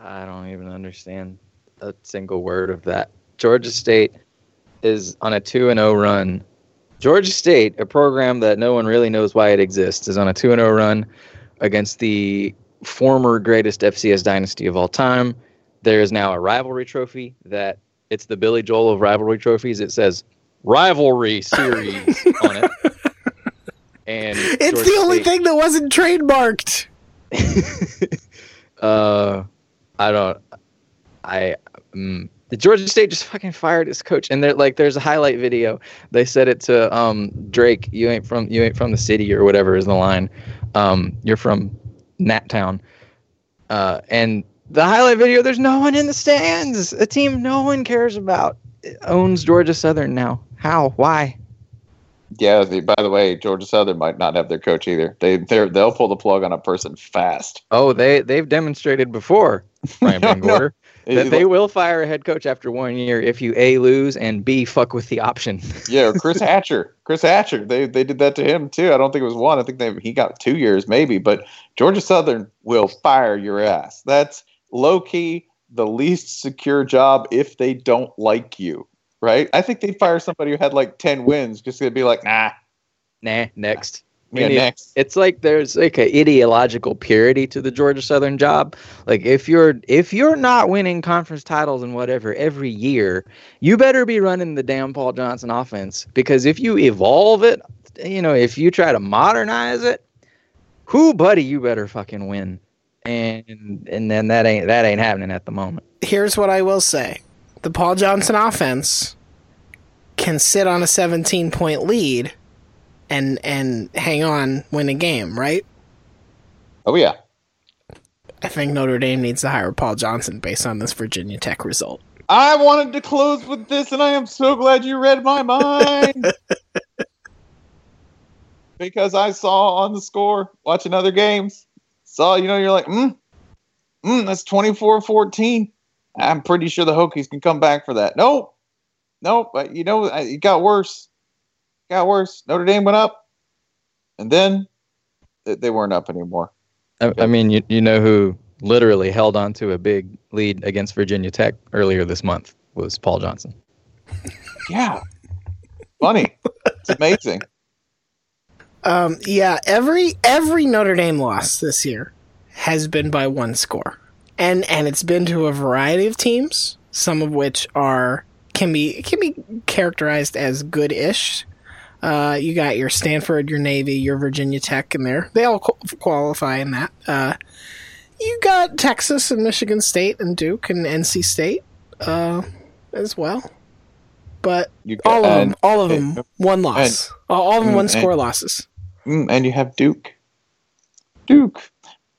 I don't even understand a single word of that. Georgia State is on a 2 and 0 run. Georgia State, a program that no one really knows why it exists, is on a 2 and 0 run against the former greatest FCS dynasty of all time. There is now a rivalry trophy that it's the Billy Joel of rivalry trophies. It says rivalry series <laughs> on it. And it's Georgia the only State- thing that wasn't trademarked <laughs> uh, I don't. I mm, the Georgia State just <laughs> fucking fired its coach, and they're like, there's a highlight video. They said it to um Drake. You ain't from you ain't from the city or whatever is the line. Um, you're from Nat Town. Uh, and the highlight video, there's no one in the stands. A team no one cares about owns Georgia Southern now. How? Why? Yeah. The, by the way, Georgia Southern might not have their coach either. They they they'll pull the plug on a person fast. Oh, they they've demonstrated before, <laughs> Brian No, no. That they will fire a head coach after one year if you a lose and b fuck with the option. <laughs> Yeah, Chris Hatcher. Chris Hatcher. They they did that to him too. I don't think it was one. I think they he got two years maybe. But Georgia Southern will fire your ass. That's low key the least secure job if they don't like you. Right? I think they'd fire somebody who had like ten wins just to be like, nah, nah, next. We yeah, need- next. It's like there's like a ideological purity to the Georgia Southern job. Like if you're if you're not winning conference titles and whatever every year, you better be running the damn Paul Johnson offense because if you evolve it, you know, if you try to modernize it, who buddy, you better fucking win. And and then that ain't that ain't happening at the moment. here's what I will say: the Paul Johnson offense can sit on a 17 point lead and and hang on, win a game, right? Oh yeah. I think Notre Dame needs to hire Paul Johnson based on this Virginia Tech result. I wanted to close with this, and I am so glad you read my mind. <laughs> because I saw on the score, watching other games, saw, you know, you're like, mm, mm, that's 24 14. I'm pretty sure the Hokies can come back for that. Nope. Nope. But, you know, it got worse. got worse. Notre Dame went up, and then they, they weren't up anymore. I, I mean, you you know who literally held on to a big lead against Virginia Tech earlier this month was Paul Johnson. <laughs> Yeah. Funny. it's amazing. Um, yeah, every every Notre Dame loss this year has been by one score, and and it's been to a variety of teams, some of which are can be can be characterized as good-ish. Uh, you got your Stanford, your Navy, your Virginia Tech in there. They all qu- qualify in that. Uh, you got Texas and Michigan State and Duke and NC State uh, as well. But You got- all of them, all of them, one loss. all of them, mm, one and- score losses. Mm, and you have Duke. Duke.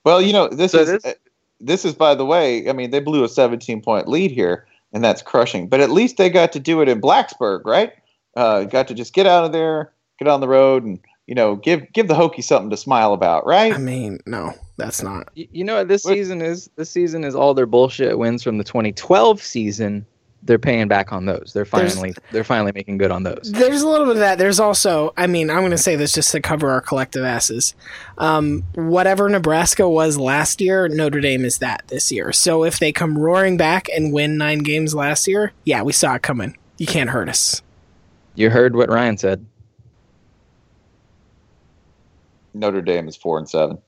Well, you know this So is this- uh, this is by the way. I mean, they blew a 17 point lead here, and that's crushing. But at least they got to do it in Blacksburg, right? Uh, got to just get out of there, get on the road, and you know, give give the Hokies something to smile about, right? I mean, no, that's not. You, you know what this What- season is? This season is all their bullshit wins from the 2012 season. They're paying back on those. They're There's- finally they're finally making good on those. There's a little bit of that. There's also, I mean, I'm going to say this just to cover our collective asses. Um, whatever Nebraska was last year, Notre Dame is that this year. So if they come roaring back and win nine games last year, yeah, we saw it coming. You can't hurt us. You heard what Ryan said. Notre Dame is four and seven.